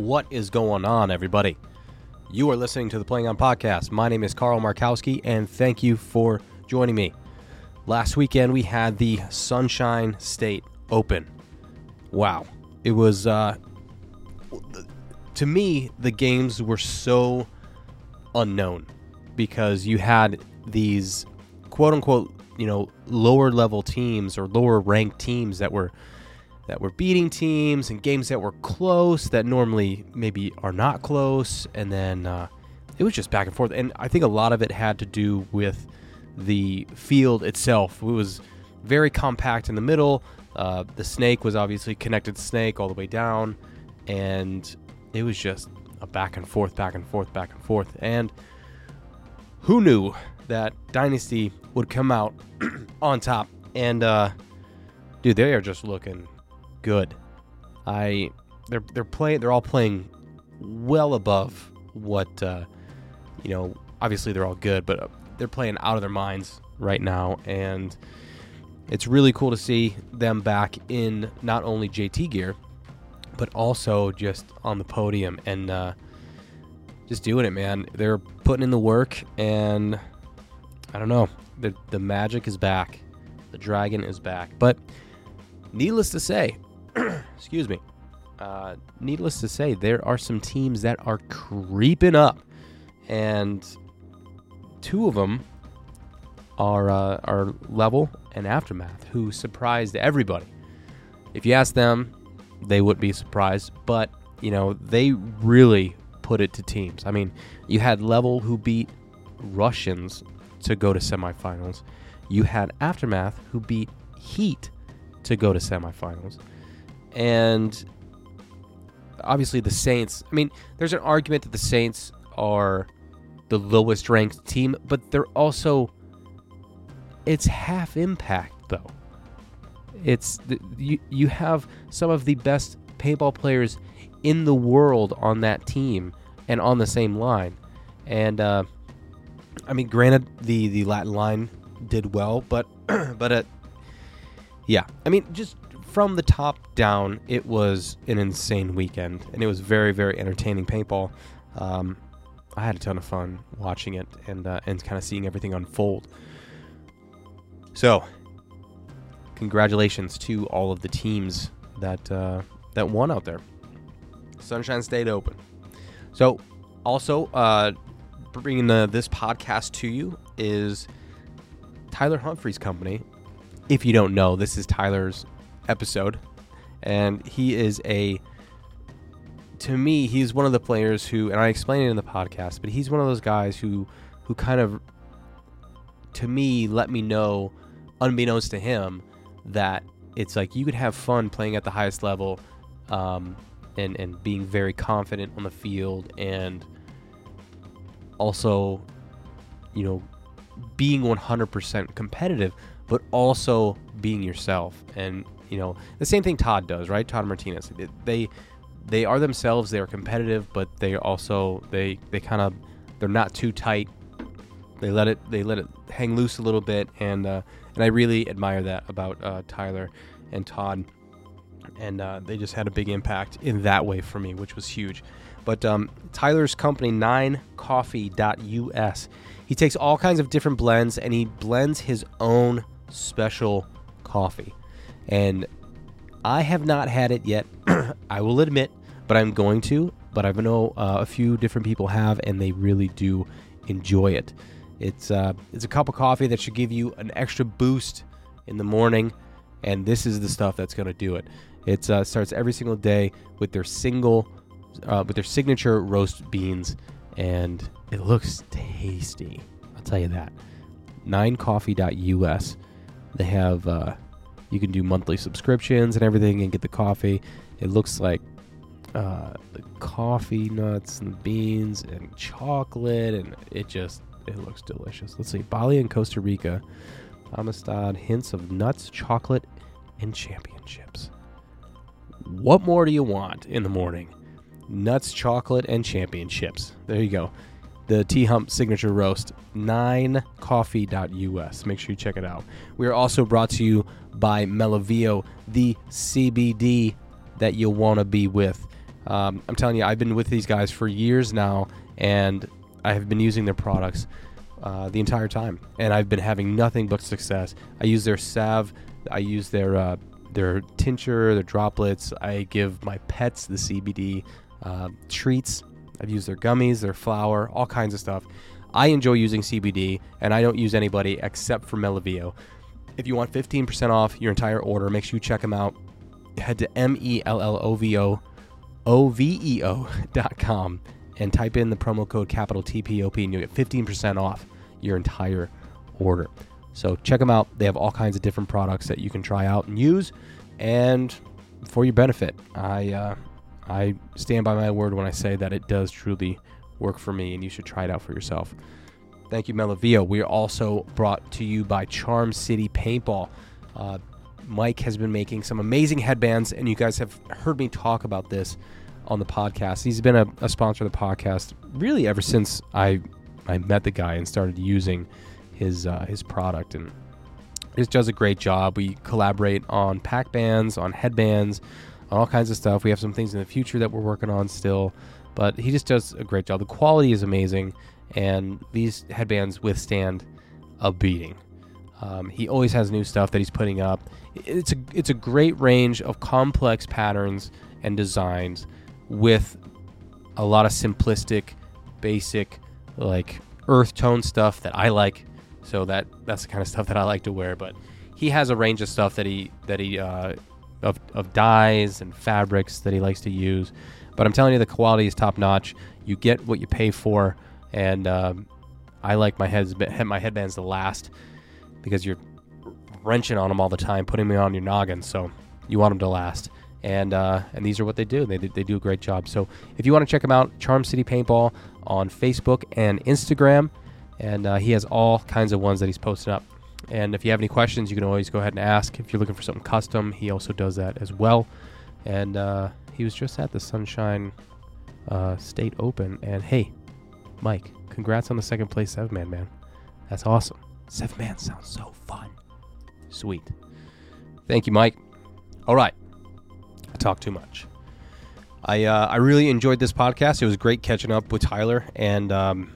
What is going on, everybody? You are listening to the Playing On Podcast. My name is Carl Markowski, and thank you for joining me. Last weekend, we had the Sunshine State Open. Wow. It was, uh, to me, the games were so unknown because you had these quote unquote, you know, lower level teams or lower ranked teams that were that were beating teams and games that were close that normally maybe are not close. And then uh, it was just back and forth. And i think a lot of it had to do with the field itself. It was very compact in the middle. Uh, the snake was obviously connected snake all the way down. And it was just a back and forth back and forth back and forth. And who knew that dynasty would come out on top? And uh dude they are just looking good. I they're they're playing they're all playing well above what uh, you know. Obviously, they're all good, but uh, they're playing out of their minds right now, and it's really cool to see them back in not only JT gear, but also just on the podium and uh, just doing it, man. They're putting in the work, and I don't know. The the magic is back. The dragon is back, but needless to say, excuse me. Uh, needless to say, there are some teams that are creeping up, and two of them are uh, are level and aftermath, who surprised everybody. If you ask them, they would be surprised, but you know they really put it to teams. I mean, you had level who beat Russians to go to semifinals. You had aftermath who beat Heat to go to semifinals and obviously the Saints. I mean, there's an argument that the Saints are the lowest ranked team, but they're also it's half impact though. It's you you have some of the best paintball players in the world on that team and on the same line. And uh, I mean, granted, the the Latin line did well, but but uh, yeah, I mean, just from the top down, it was an insane weekend, and it was very, very entertaining paintball. Um, I had a ton of fun watching it and uh, and kind of seeing everything unfold. So, congratulations to all of the teams that uh, that won out there. Sunshine State Open. So, also uh, bringing the, this podcast to you is Tyler Humphrey's company. If you don't know, this is Tyler's episode, and he is a. To me, he's one of the players who, and I explained it in the podcast, but he's one of those guys who, who kind of, to me, let me know, unbeknownst to him, that it's like you could have fun playing at the highest level, um, and and being very confident on the field, and also, you know, being 100% competitive, but also being yourself and you know the same thing Todd does, right? Todd Martinez. They they are themselves. They are competitive, but they also they they kind of they're not too tight. They let it they let it hang loose a little bit, and uh, and I really admire that about uh, Tyler and Todd. And uh, they just had a big impact in that way for me, which was huge. But um, Tyler's company, 9coffee.us, he takes all kinds of different blends and he blends his own special coffee and I have not had it yet. I will admit, but I'm going to. But I know uh, a few different people have, and they really do enjoy it. It's uh, it's a cup of coffee that should give you an extra boost in the morning, and this is the stuff that's going to do it. It uh, starts every single day with their single, uh, with their signature roast beans, and it looks tasty. I'll tell you that. Ninecoffee.us. They have uh, you can do monthly subscriptions and everything and get the coffee. It looks like uh, the coffee nuts and beans and chocolate, and it just it looks delicious. Let's see, Bali and Costa Rica, Amistad, hints of nuts, chocolate, and championships. What more do you want in the morning? Nuts, chocolate, and championships. There you go the T Hump Signature Roast, 9coffee.us. Make sure you check it out. We are also brought to you by Melavio, the CBD that you'll want to be with. Um, I'm telling you, I've been with these guys for years now, and I have been using their products uh, the entire time, and I've been having nothing but success. I use their salve, I use their uh, their tincture, their droplets. I give my pets the CBD uh, treats. I've used their gummies, their flour, all kinds of stuff. I enjoy using CBD, and I don't use anybody except for Melavio. If you want 15% off your entire order, make sure you check them out. Head to M E L L O V O O V E O dot com and type in the promo code capital TPOP and you'll get 15% off your entire order. So check them out. They have all kinds of different products that you can try out and use, and for your benefit. I uh, I stand by my word when I say that it does truly work for me, and you should try it out for yourself. Thank you, Melavio. We are also brought to you by Charm City Paintball. Uh, Mike has been making some amazing headbands, and you guys have heard me talk about this on the podcast. He's been a, a sponsor of the podcast really ever since I I met the guy and started using his uh, his product, and he does a great job. We collaborate on pack bands, on headbands, on all kinds of stuff. We have some things in the future that we're working on still, but he just does a great job. The quality is amazing, and these headbands withstand a beating. Um, he always has new stuff that he's putting up. It's a it's a great range of complex patterns and designs with a lot of simplistic, basic, like earth tone stuff that I like. So that that's the kind of stuff that I like to wear. But he has a range of stuff that he that he uh, of of dyes and fabrics that he likes to use. But I'm telling you, the quality is top notch. You get what you pay for, and um, I like my heads my headbands to last because you're wrenching on them all the time, putting them on your noggin. So you want them to last. And uh, and these are what they do. They, they do a great job. So if you want to check them out, Charm City Paintball on Facebook and Instagram. And uh, he has all kinds of ones that he's posting up. And if you have any questions, you can always go ahead and ask. If you're looking for something custom, he also does that as well. And uh, he was just at the Sunshine uh, State Open. And hey, Mike, congrats on the second place seven man, man. That's awesome. Seven man sounds so fun. Sweet. Thank you, Mike. All right. I talk too much. I uh, I really enjoyed this podcast. It was great catching up with Tyler, and um,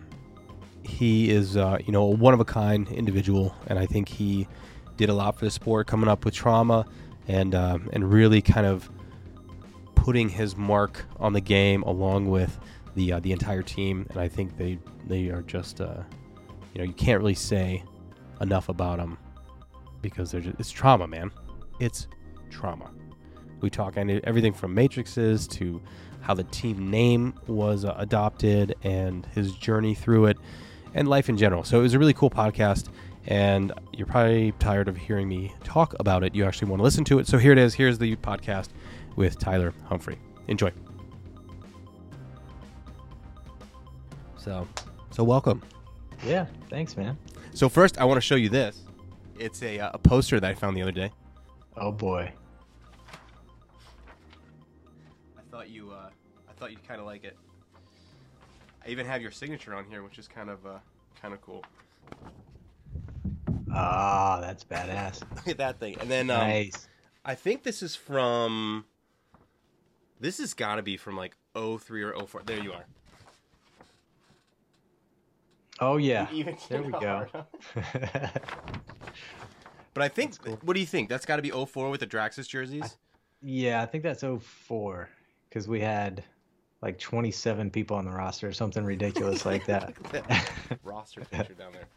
he is uh, you know a one of a kind individual, and I think he did a lot for the sport, coming up with trauma, and um, and really kind of putting his mark on the game along with the uh, the entire team. And I think they they are just uh, you know you can't really say enough about them because they're just, it's trauma, man. It's trauma. We talk everything from matrices to how the team name was uh, adopted and his journey through it and life in general. So it was a really cool podcast. And you're probably tired of hearing me talk about it. You actually want to listen to it. So here it is. Here's the podcast with Tyler Humphrey. Enjoy. So, so welcome. Yeah, thanks, man. So first, I want to show you this. It's a, uh, a poster that I found the other day. Oh boy. I thought you uh, I thought you'd kind of like it. I even have your signature on here, which is kind of uh, kind of cool. Ah, that's badass. Look at that thing. And then um, nice. I think this is from. This has got to be from like 03 or 04. There you are. Oh yeah. there we go. but I think. Cool. What do you think? That's got to be 04 with the Draxxus jerseys. I, yeah, I think that's 04 because we had like 27 people on the roster or something ridiculous like that. roster picture down there.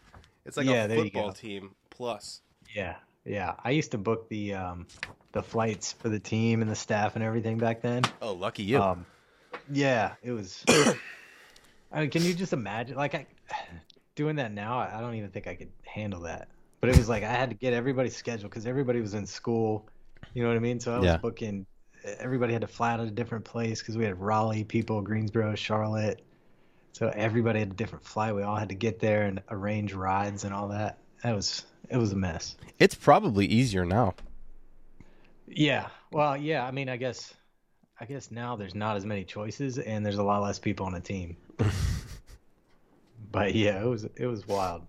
It's like yeah, a football team plus. Yeah, yeah. I used to book the um, the flights for the team and the staff and everything back then. Oh, lucky you. Um, yeah, it was. I mean, can you just imagine? Like, I doing that now, I don't even think I could handle that. But it was like I had to get everybody's schedule because everybody was in school. You know what I mean? So I was yeah. booking everybody had to fly out at a different place because we had Raleigh people, Greensboro, Charlotte. So everybody had a different flight. We all had to get there and arrange rides and all that. That was it was a mess. It's probably easier now. Yeah. Well, yeah. I mean, I guess I guess now there's not as many choices and there's a lot less people on a team. but yeah, it was it was wild.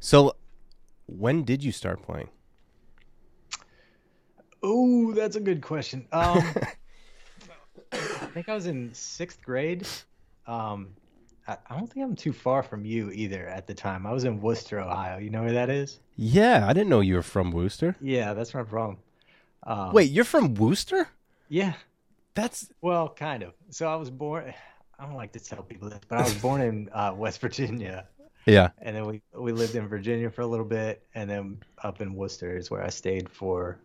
So, when did you start playing? Oh, that's a good question. Um, I think I was in sixth grade. Um, I, I don't think I'm too far from you either at the time. I was in Wooster, Ohio. You know where that is? Yeah, I didn't know you were from Wooster. Yeah, that's my problem. Um, Wait, you're from Wooster? Yeah. That's Well, kind of. So I was born. I don't like to tell people this, but I was born in uh, West Virginia, yeah. and then we we lived in Virginia for a little bit, and then up in Wooster is where I stayed for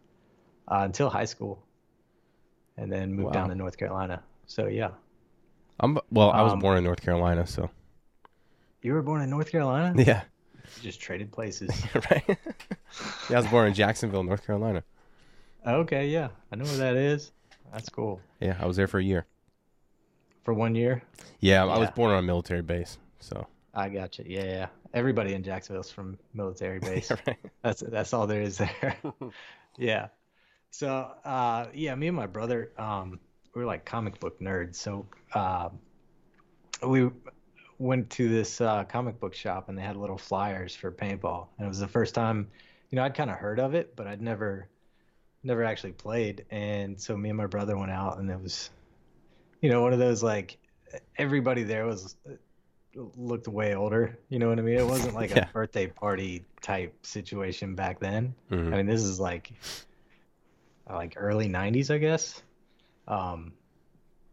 uh, until high school, and then moved Wow. down to North Carolina. So yeah, I'm well. I was Um, born in North Carolina, so you were born in North Carolina. yeah, You just traded places. right. yeah, I was born in Jacksonville, North Carolina. okay, yeah, I know where that is. That's cool. Yeah, I was there for a year. For one year, Yeah, I was born on a military base, so I got you. Yeah, yeah. Everybody in Jacksonville's from military base. right. That's that's all there is there. yeah. So uh, yeah, me and my brother, um, we were like comic book nerds. So uh, we went to this uh, comic book shop and they had little flyers for paintball, and it was the first time, you know, I'd kind of heard of it, but I'd never, never actually played. And so me and my brother went out, and it was, you know, one of those like everybody there was looked way older. You know what I mean? It wasn't like Yeah. a birthday party type situation back then. Mhm. I mean, this is like like early 90s, I guess. Um,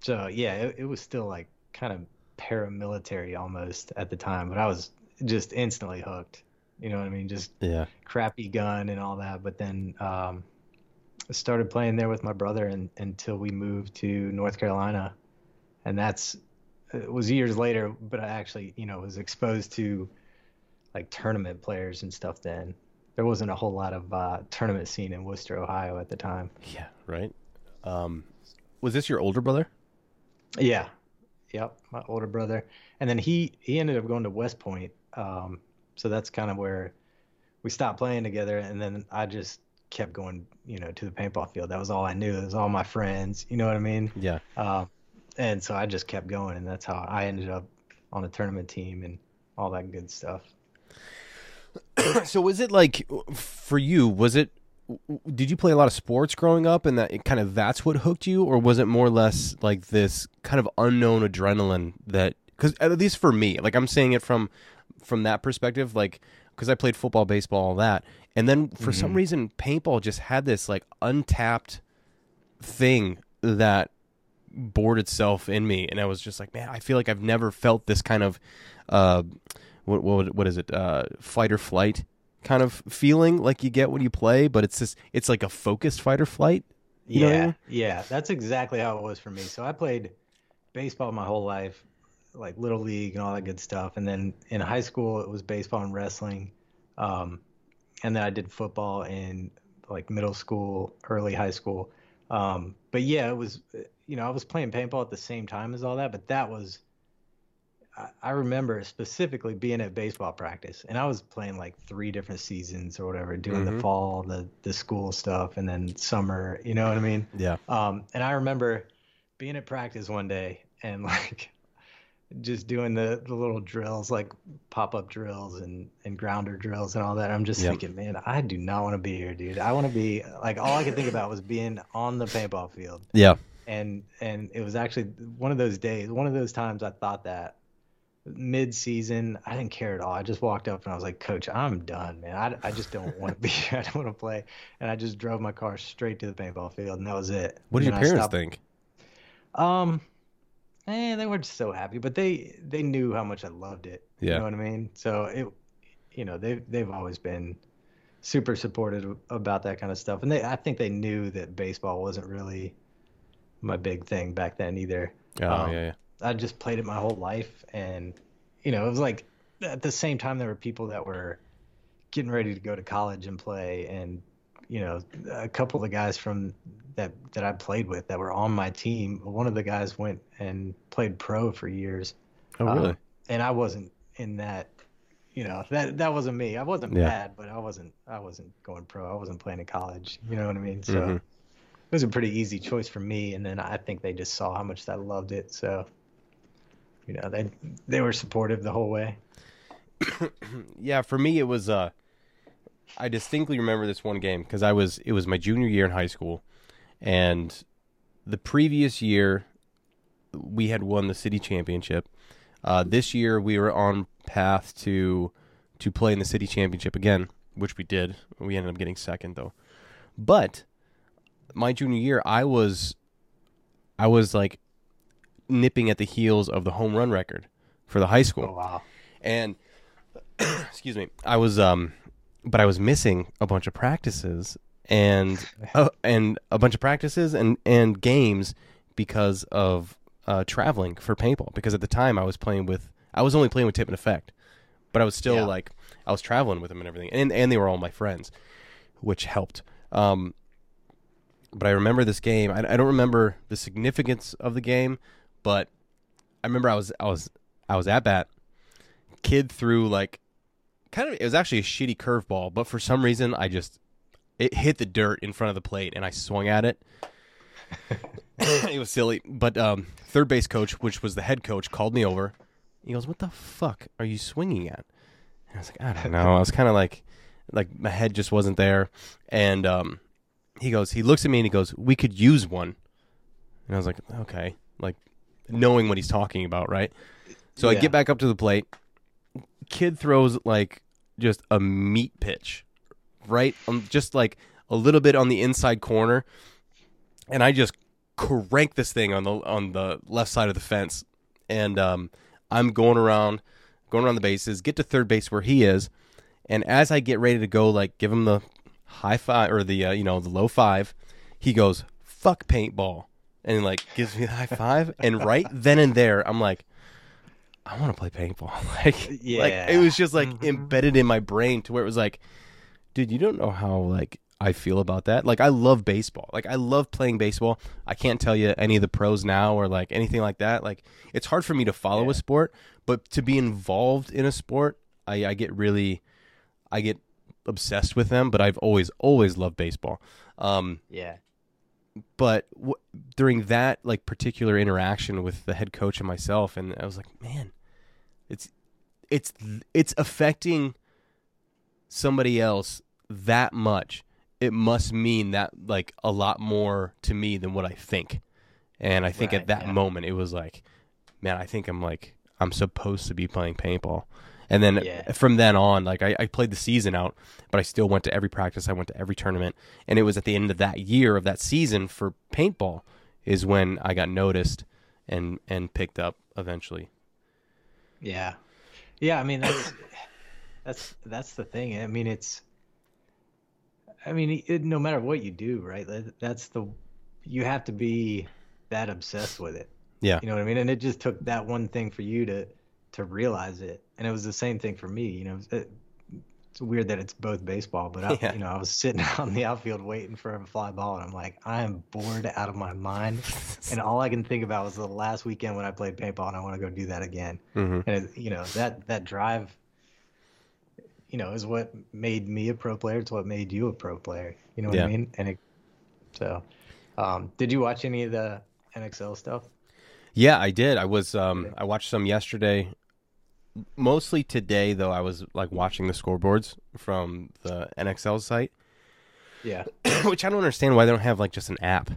so yeah, it, it was still like kind of paramilitary almost at the time, but I was just instantly hooked. You know what I mean? Just Yeah. crappy gun and all that. But then um, I started playing there with my brother and, until we moved to North Carolina, and that's it was years later. But I actually, you know, was exposed to like tournament players and stuff. Then there wasn't a whole lot of uh, tournament scene in Wooster, Ohio at the time. Yeah. Right. Um, was this your older brother? Yeah, yep, my older brother, and then he he ended up going to West Point. Um, so that's kind of where we stopped playing together, and then I just kept going, you know, to the paintball field. That was all I knew. It was all my friends. You know what I mean? Yeah. Um, and so I just kept going, and that's how I ended up on a tournament team and all that good stuff. so was it like for you? Was it? Did you play a lot of sports growing up, and that it kind of that's what hooked you, or was it more or less like this kind of unknown adrenaline that? Because at least for me, like I'm saying it from from that perspective, like because I played football, baseball, all that, and then for some mm-hmm. reason, paintball just had this like untapped thing that bored itself in me, and I was just like, man, I feel like I've never felt this kind of, uh, what what what is it, uh, fight or flight kind of feeling like you get when you play, but it's just it's like a focused fight or flight. You know yeah, yeah, that's exactly how it was for me. So I played baseball my whole life, like little league and all that good stuff. And then in high school, it was baseball and wrestling. Um, and then I did football in like middle school, early high school. Um, but yeah, it was, you know, I was playing paintball at the same time as all that, but that was, I, I remember specifically being at baseball practice and I was playing like three different seasons or whatever, doing Mhm. the fall, the, the school stuff, and then summer, you know what I mean? Yeah. Um, and I remember being at practice one day and like just doing the, the little drills, like pop up drills and, and grounder drills and all that. I'm just Yep. thinking, man, I do not want to be here, dude. I want to be like all I could think about was being on the paintball field. Yeah. And and it was actually one of those days, one of those times I thought that mid season, I didn't care at all. I just walked up and I was like, Coach, I'm done, man. I, I just don't want to be here. I don't want to play. And I just drove my car straight to the paintball field and that was it. What did And your parents think? um, eh, they were just so happy, but they they knew how much I loved it. Yeah. You know what I mean? So it, you know, they they've always been super supportive about that kind of stuff, and they I think they knew that baseball wasn't really my big thing back then either. Oh Um, yeah, yeah. I just played it my whole life, and you know, it was like at the same time there were people that were getting ready to go to college and play, and you know, a couple of the guys from that that I played with that were on my team. One of the guys went and played pro for years, Oh really? um, and I wasn't in that. You know, that that wasn't me. I wasn't Yeah. bad, but I wasn't I wasn't going pro. I wasn't playing in college. You know what I mean? So Mhm. it was a pretty easy choice for me. And then I think they just saw how much I loved it. So, you know, they they were supportive the whole way. yeah, for me it was uh I distinctly remember this one game because I was it was my junior year in high school and the previous year we had won the city championship. Uh, this year we were on path to to play in the city championship again, which we did. We ended up getting second though. But my junior year, I was I was like nipping at the heels of the home run record for the high school. Oh wow. And excuse me, I was um but I was missing a bunch of practices and uh, and a bunch of practices and and games because of uh, traveling for paintball because at the time I was playing with I was only playing with Tip and Effect, but I was still Yeah. like I was traveling with them and everything, and and they were all my friends, which helped. Um, but I remember this game. I, I don't remember the significance of the game, but I remember I was I was I was at bat. Kid threw like kind of it was actually a shitty curveball, but for some reason I just it hit the dirt in front of the plate and I swung at it. it was silly, but um, third base coach, which was the head coach, called me over. He goes, "What the fuck are you swinging at?" And I was like, "I don't know." I was kind of like, like my head just wasn't there, and um, he goes, he looks at me and he goes, "We could use one," and I was like, "Okay," like knowing what he's talking about, right? So I get back up to the plate. Kid throws like just a meat pitch, right? Um, just like a little bit on the inside corner, and I just crank this thing on the on the left side of the fence, and um, I'm going around, going around the bases, get to third base where he is, and as I get ready to go, like give him the high five or the uh, you know the low five, he goes fuck paintball, and like gives me the high five, and right then and there, I'm like. I want to play paintball. like, like Yeah. it was just like Mhm. embedded in my brain to where it was like, dude, you don't know how like I feel about that. Like I love baseball. Like I love playing baseball. I can't tell you any of the pros now or like anything like that. Like it's hard for me to follow Yeah. a sport, but to be involved in a sport, I, I get really, I get obsessed with them. But I've always always loved baseball. Um, Yeah. but w- during that like particular interaction with the head coach and myself, and I was like, man, it's it's it's affecting somebody else that much. It must mean that like a lot more to me than what I think. And I think Right, at that yeah. moment it was like, man, I think I'm like I'm supposed to be playing paintball. And then Yeah. from then on, like I, I played the season out, but I still went to every practice. I went to every tournament, and it was at the end of that year of that season for paintball is when I got noticed and and picked up eventually. Yeah. Yeah, I mean that's that's that's the thing. I mean it's I mean it, no matter what you do, right? That's the you have to be that obsessed with it. Yeah. You know what I mean? And it just took that one thing for you to to realize it. And it was the same thing for me, you know. It, it's weird that it's both baseball, but I, Yeah. you know, I was sitting out in the outfield waiting for a fly ball, and I'm like, I am bored out of my mind, and all I can think about was the last weekend when I played paintball, and I want to go do that again hmm and it, you know that that drive you know is what made me a pro player it's what made you a pro player you know what Yeah. i mean and it so um did you watch any of the nxl stuff Yeah, I did. I was um I watched some yesterday. Mostly today though, I was like watching the scoreboards from the NXL site, yeah which I don't understand why they don't have like just an app.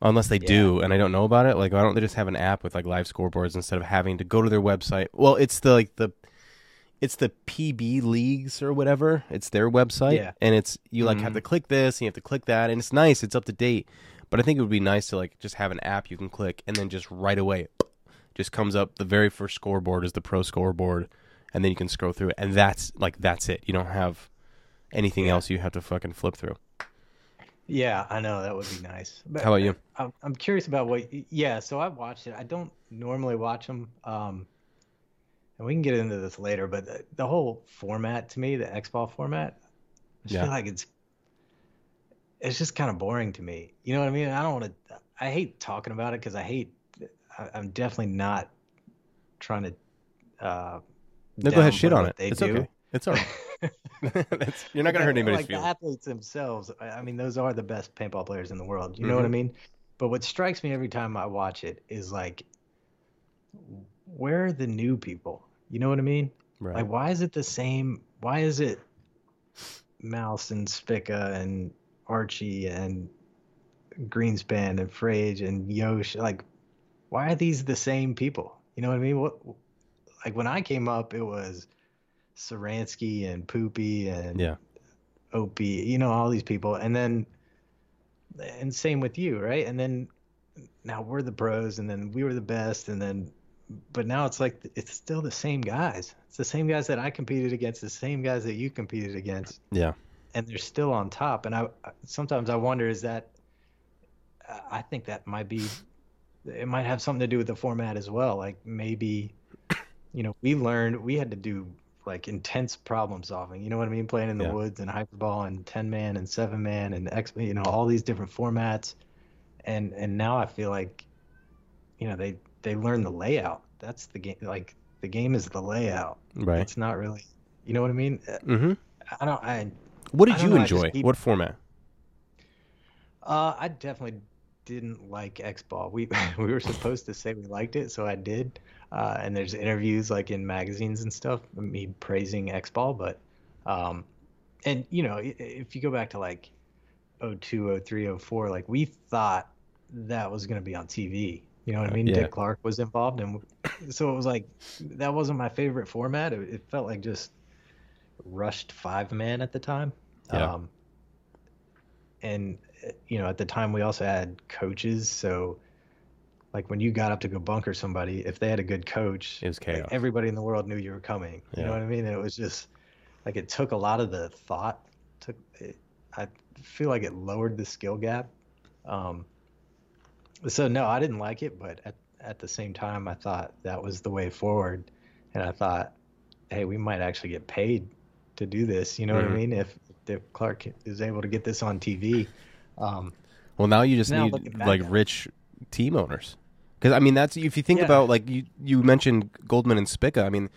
Unless they do and I don't know about it. Like why don't they just have an app with like live scoreboards instead of having to go to their website? Well, it's the like the it's the PB leagues or whatever. It's their website Yeah. and it's you like have Mhm. to click this and you have to click that and it's nice, it's up to date. But I think it would be nice to like just have an app you can click and then just right away just comes up the very first scoreboard is the pro scoreboard and then you can scroll through it and that's like that's it. You don't have anything Yeah. else you have to fucking flip through. yeah i know that would be nice but How about you? I'm, I'm curious about what yeah so i watched it i don't normally watch them um and we can get into this later but the, the whole format to me the x-ball format i Yeah. feel like it's it's just kind of boring to me you know what i mean i don't want to i hate talking about it because i hate i'm definitely not trying to uh No, go ahead, shit on it. they It's do. okay. It's all right. You're not gonna hurt anybody's like feelings. the athletes themselves. I I mean, those are the best paintball players in the world. You know what I Mhm. mean? But what strikes me every time I watch it is like, where are the new people? You know what I mean? Right. Like, why is it the same? Why is it Mouse and Spica and Archie and Greenspan and Fraige and Yosh? Like, why are these the same people? You know what I mean? What like when I came up, it was Saransky and Poopy and Yeah. Opie, you know, all these people, and then and same with you, right? And then now we're the pros, and then we were the best, and then but now it's like it's still the same guys. It's the same guys that I competed against, the same guys that you competed against, Yeah. and they're still on top. And I sometimes I wonder is that I think that might be it might have something to do with the format as well. Like maybe you know we learned we had to do like intense problem solving. You know what I mean? Playing in the Yeah. woods and hyperball and ten man and seven man and X, you know, all these different formats. And and now I feel like, you know, they they learn the layout. That's the game. Like the game is the layout. Right. It's not really. You know what I mean? Uh, Mm-hmm. I don't. I What did you know, enjoy? keep- What format? Uh, I definitely didn't like X Ball. We we were supposed to say we liked it, so I did. Uh, and there's interviews like in magazines and stuff, me praising X Ball, but um, and you know, if you go back to like 02, 03, 04, like we thought that was going to be on TV. You know what I mean? Yeah. Dick Clark was involved, and so it was like that wasn't my favorite format. It, it felt like just rushed five man at the time. Yeah. Um, and uh, you know, at the time we also had coaches, so like when you got up to go bunker somebody, if they had a good coach, It was like, chaos. everybody in the world knew you were coming. You Yeah. know what I mean? And it was just like it took a lot of the thought. Took it, I feel like it lowered the skill gap. Um, so no, I didn't like it, but at at the same time, I thought that was the way forward, and I thought, hey, we might actually get paid to do this. You know what Mhm. I mean? If if Clark is able to get this on TV. Um, Well, now you just Now need like rich team owners. Because I mean, that's if you think Yeah. about like you you mentioned Goldman and Spica. I mean,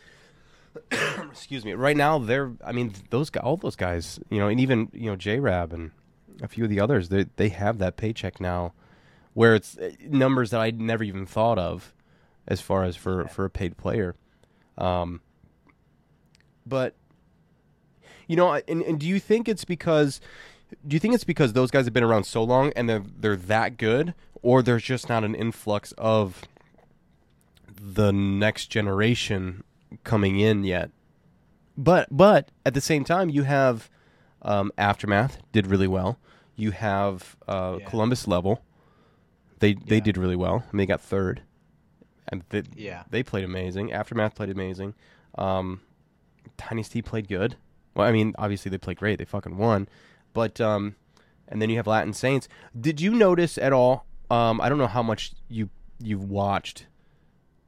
excuse me. Right now, they're I mean those all those guys, you know, and even you know J Rab and a few of the others, they they have that paycheck now, where it's uh, numbers that I never even thought of, as far as for for a paid player. Um, but you know, and, and do you think it's because do you think it's because those guys have been around so long and they're they're that good, or there's just not an influx of the next generation coming in yet? But but at the same time, you have um, aftermath did really well. You have uh, Yeah. Columbus level. They they Yeah. did really well. and they got third, and they, Yeah. they played amazing. Aftermath played amazing. Um, Dynasty played good. Well, I mean, obviously they played great. They fucking won. But um, and then you have Latin Saints. Did you notice at all? Um, I don't know how much you you've watched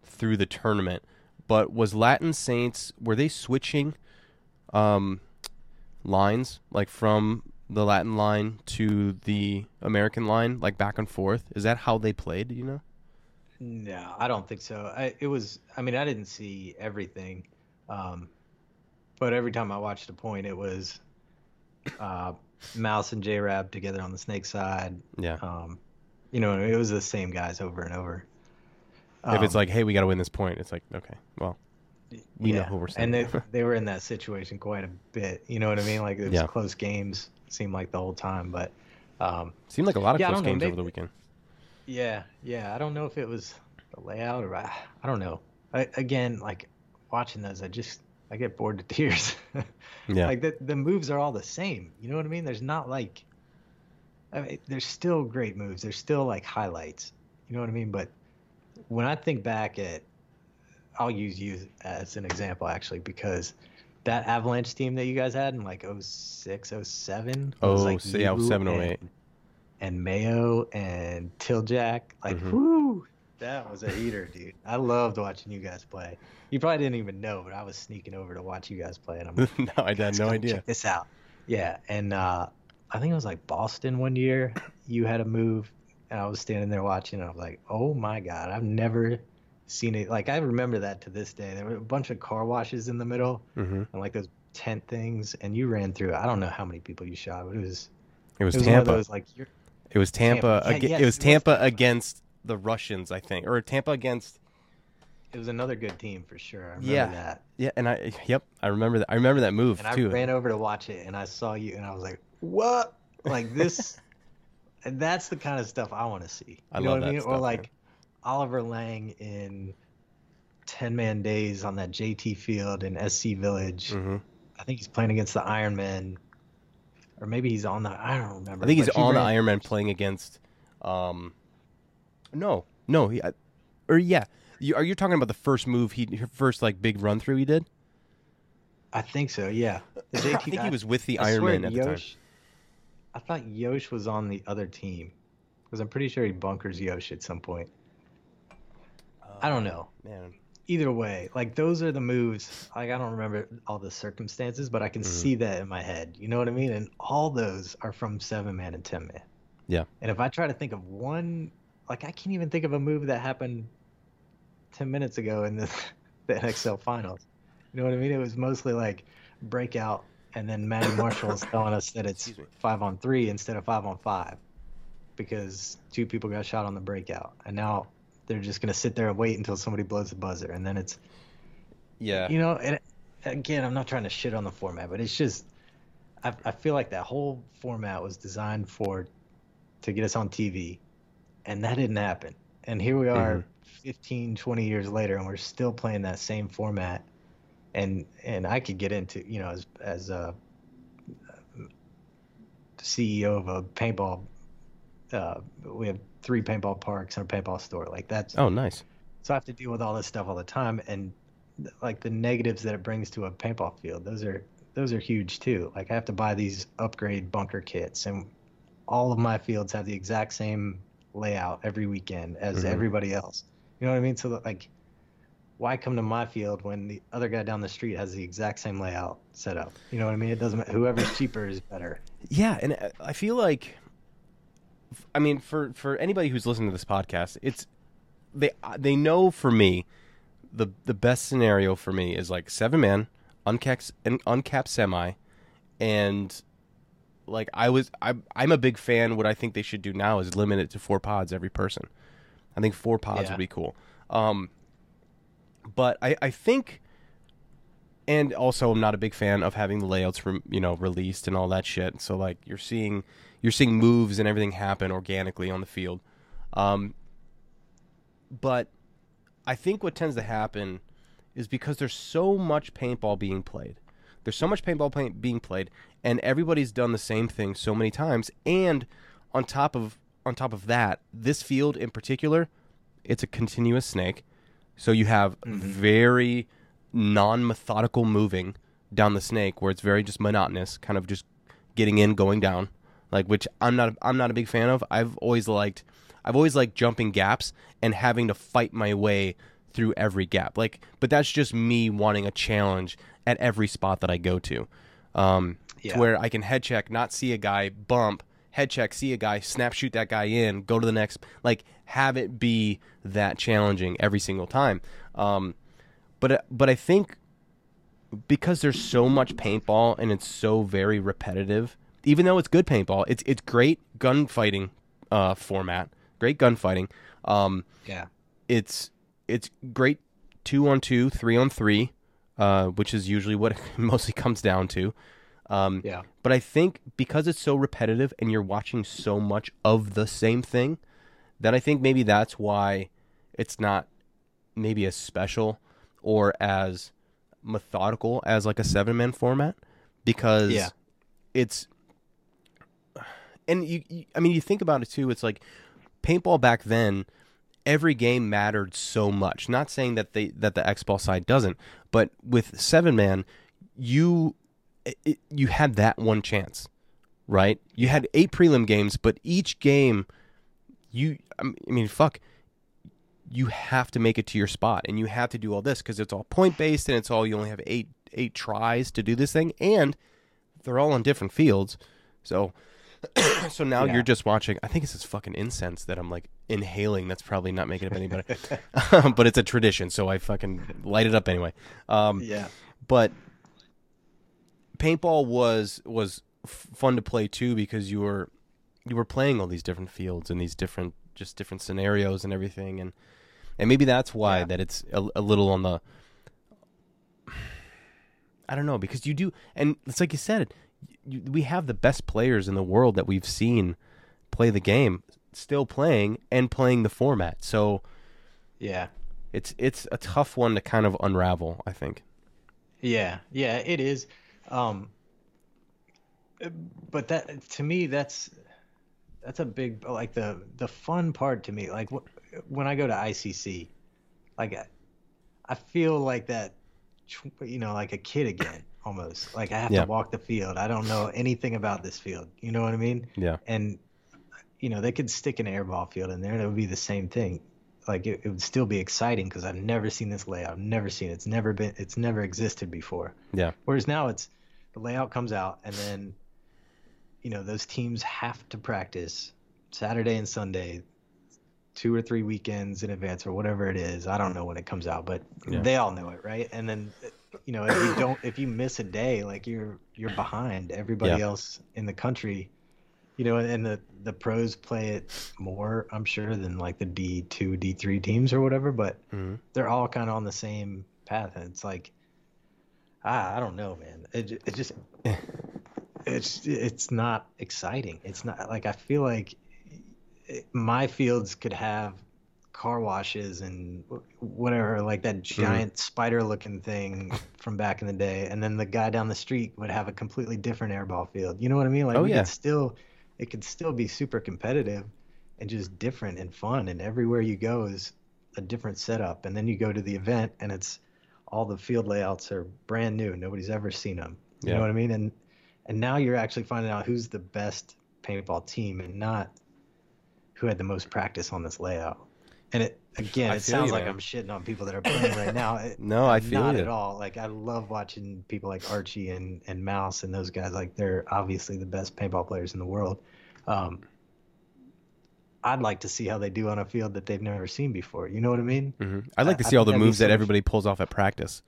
through the tournament, but was Latin Saints were they switching um, lines like from the Latin line to the American line, like back and forth? Is that how they played? You know? No, I don't think so. I, it was, I mean, I didn't see everything, um, but every time I watched a point, it was uh, Mouse and J Rab together on the snake side. Yeah. Um, you know, it was the same guys over and over. if it's Um, like, hey, we got to win this point, it's like, okay, well, we know who we're saying. And they they were in that situation quite a bit. You know what I mean? Like it was Yeah. close games, seemed like the whole time. But um, seemed like a lot of Yeah, close games over the weekend. Yeah, yeah. I don't know if it was the layout or I, I don't know. I, again, like watching those, I just I get bored to tears. Yeah. Like the the moves are all the same. You know what I mean? There's not like I mean, there's still great moves. There's still like highlights. You know what I mean? But when I think back at, I'll use you as an example actually because that Avalanche team that you guys had in like 06, 07 Oh, was like yeah, 07, 08. and, and Mayo and Tiljack. Like, Mhm. whoo, that was a heater, dude. I loved watching you guys play. You probably didn't even know, but I was sneaking over to watch you guys play, and I'm like, no, I had no idea. Check this out. Yeah, and uh, I think it was like Boston one year. You had a move, and I was standing there watching, and I was like, "Oh my god, I've never seen it." Like I remember that to this day. There were a bunch of car washes in the middle, hmm and like those tent things, and you ran through. I don't know how many people you shot, but it was It was it was Tampa. those like you're It was Tampa. Tampa. Yeah, yes, it was it was Tampa Tampa. against the Russians, I think, or Tampa against. it was another good team for sure. I remember Yeah. that. Yeah, and I. Yep, I remember that. I remember that move And I ran over to watch it, and I saw you, and I was like, "What? Like this?" and that's the kind of stuff I want to see. You I know love what I that mean? stuff, or man. like, Oliver Lang in ten man days on that JT field in SC Village. hmm I think he's playing against the Ironmen, or maybe he's on the. I don't remember. I think he's he on the Ironman playing against. Um, no, no, he, I- or yeah, you, are you talking about the first move he first like big run through he did? I think so. Yeah. I think he was with the I swear Ironman at the time. Yosh- I thought Yosh was on the other team because I'm pretty sure he bunkers Yosh at some point. I don't know. Man, Either way, like those are the moves. Like I don't remember all the circumstances, but I can Mhm. see that in my head. You know what I mean? And all those are from seven man and ten man. Yeah. And if I try to think of one, like I can't even think of a move that happened ten minutes ago in the the NXL finals. You know what I mean? It was mostly like breakout, and then Manny Marshall is telling us that it's five on three instead of five on five because two people got shot on the breakout, and now they're just gonna sit there and wait until somebody blows the buzzer, and then it's yeah, you know, and again, I'm not trying to shit on the format, but it's just I, I feel like that whole format was designed for to get us on TV, and that didn't happen. And here we are, Mhm. 15, 20 years later, and we're still playing that same format. And and I could get into you know as as a CEO of a paintball. Uh, we have three paintball parks and a paintball store. Like that's Oh, nice. so I have to deal with all this stuff all the time, and like the negatives that it brings to a paintball field, those are those are huge too. Like I have to buy these upgrade bunker kits, and all of my fields have the exact same layout every weekend as Mhm. everybody else. You know what I mean? So that, like, why come to my field when the other guy down the street has the exact same layout set up? You know what I mean? It doesn't. ma- Whoever's cheaper is better. Yeah, and uh, I feel like, I mean, for for anybody who's listening to this podcast, it's they they know for me, the the best scenario for me is like seven man, uncapped uncapped semi, and like I was I I'm a big fan. What I think they should do now is limit it to four pods every person. I think four pods Yeah. would be cool. Um, but I I think and also I'm not a big fan of having the layouts from you know released and all that shit. So like you're seeing you're seeing moves and everything happen organically on the field. Um, but I think what tends to happen is because there's so much paintball being played. There's so much paintball play- being played, and everybody's done the same thing so many times. And on top of on top of that, this field in particular, it's a continuous snake. So you have mm-hmm. very non-methodical moving down the snake, where it's very just monotonous, kind of just getting in, going down, like which I'm not I'm not a big fan of. I've always liked I've always liked jumping gaps and having to fight my way through every gap. Like, but that's just me wanting a challenge at every spot that I go to. Um, Yeah. to where I can head check, not see a guy bump, head check, see a guy, snap shoot that guy in, go to the next, like have it be that challenging every single time. Um, but but I think because there's so much paintball and it's so very repetitive, even though it's good paintball, it's it's great gunfighting uh, format, great gunfighting. Um, Yeah. it's it's great two on two, three on three, uh, which is usually what it mostly comes down to. Um, Yeah. but I think because it's so repetitive and you're watching so much of the same thing, then I think maybe that's why it's not maybe as special or as methodical as like a seven man format because Yeah. it's and you, you I mean you think about it too it's like paintball back then every game mattered so much. Not saying that they that the X ball side doesn't but with seven man you it- you had that one chance right? You had eight prelim games but each game you I mean fuck you have to make it to your spot and you have to do all this because it's all point based and it's all you only have eight eight tries to do this thing and they're all on different fields. So so now Yeah. you're just watching i think it's this fucking incense that i'm like inhaling that's probably not making it any better but it's a tradition so i fucking light it up anyway um Yeah. but paintball was was f- fun to play too because you were you were playing all these different fields and these different just different scenarios and everything and and maybe that's why Yeah. that it's a, a little on the I don't know because you do and it's like you said you, we have the best players in the world that we've seen play the game still playing and playing the format so Yeah. It's it's a tough one to kind of unravel. I think. Yeah, yeah, it is. Um, but that to me, that's that's a big like the the fun part to me. Like wh- when I go to ICC, like I, I feel like that, you know, like a kid again almost. Like I have Yeah. to walk the field. I don't know anything about this field. You know what I mean? Yeah. And you know they could stick an airball field in there and it would be the same thing. Like it, it would still be exciting because I've never seen this layout. I've never seen it. It's never been. It's never existed before. Yeah. Whereas now it's the layout comes out and then you know those teams have to practice Saturday and Sunday two or three weekends in advance or whatever it is. I don't know when it comes out, but Yeah. they all know it, right? And then you know, if you don't if you miss a day, like you're you're behind everybody Yeah. else in the country. You know, and the the pros play it more, I'm sure, than like the D2, D3 teams or whatever, but hmm they're all kind of on the same path and it's like ah, I don't know, man. It it just it's it's not exciting. It's not like I feel like it, my fields could have car washes and whatever like that mm-hmm. giant spider looking thing from back in the day. And then the guy down the street would have a completely different airball field. You know what i mean? Like Oh, we yeah. could still it could still be super competitive and just different and fun. And everywhere you go is a different setup. And then you go to the event and it's all the field layouts are brand new. Nobody's ever seen them you Yeah. know what i mean? And and now you're actually finding out who's the best paintball team and not who had the most practice on this layout and it again I it sounds you, like man. i'm shitting on people that are playing right now It- No, I feel not you. at all like i love watching people like archie and and mouse and those guys like they're obviously the best paintball players in the world um I'd like to see how they do on a field that they've never seen before. You know what I mean? Mm-hmm. I'd like to see I all the think that'd be moves so that everybody pulls off at practice.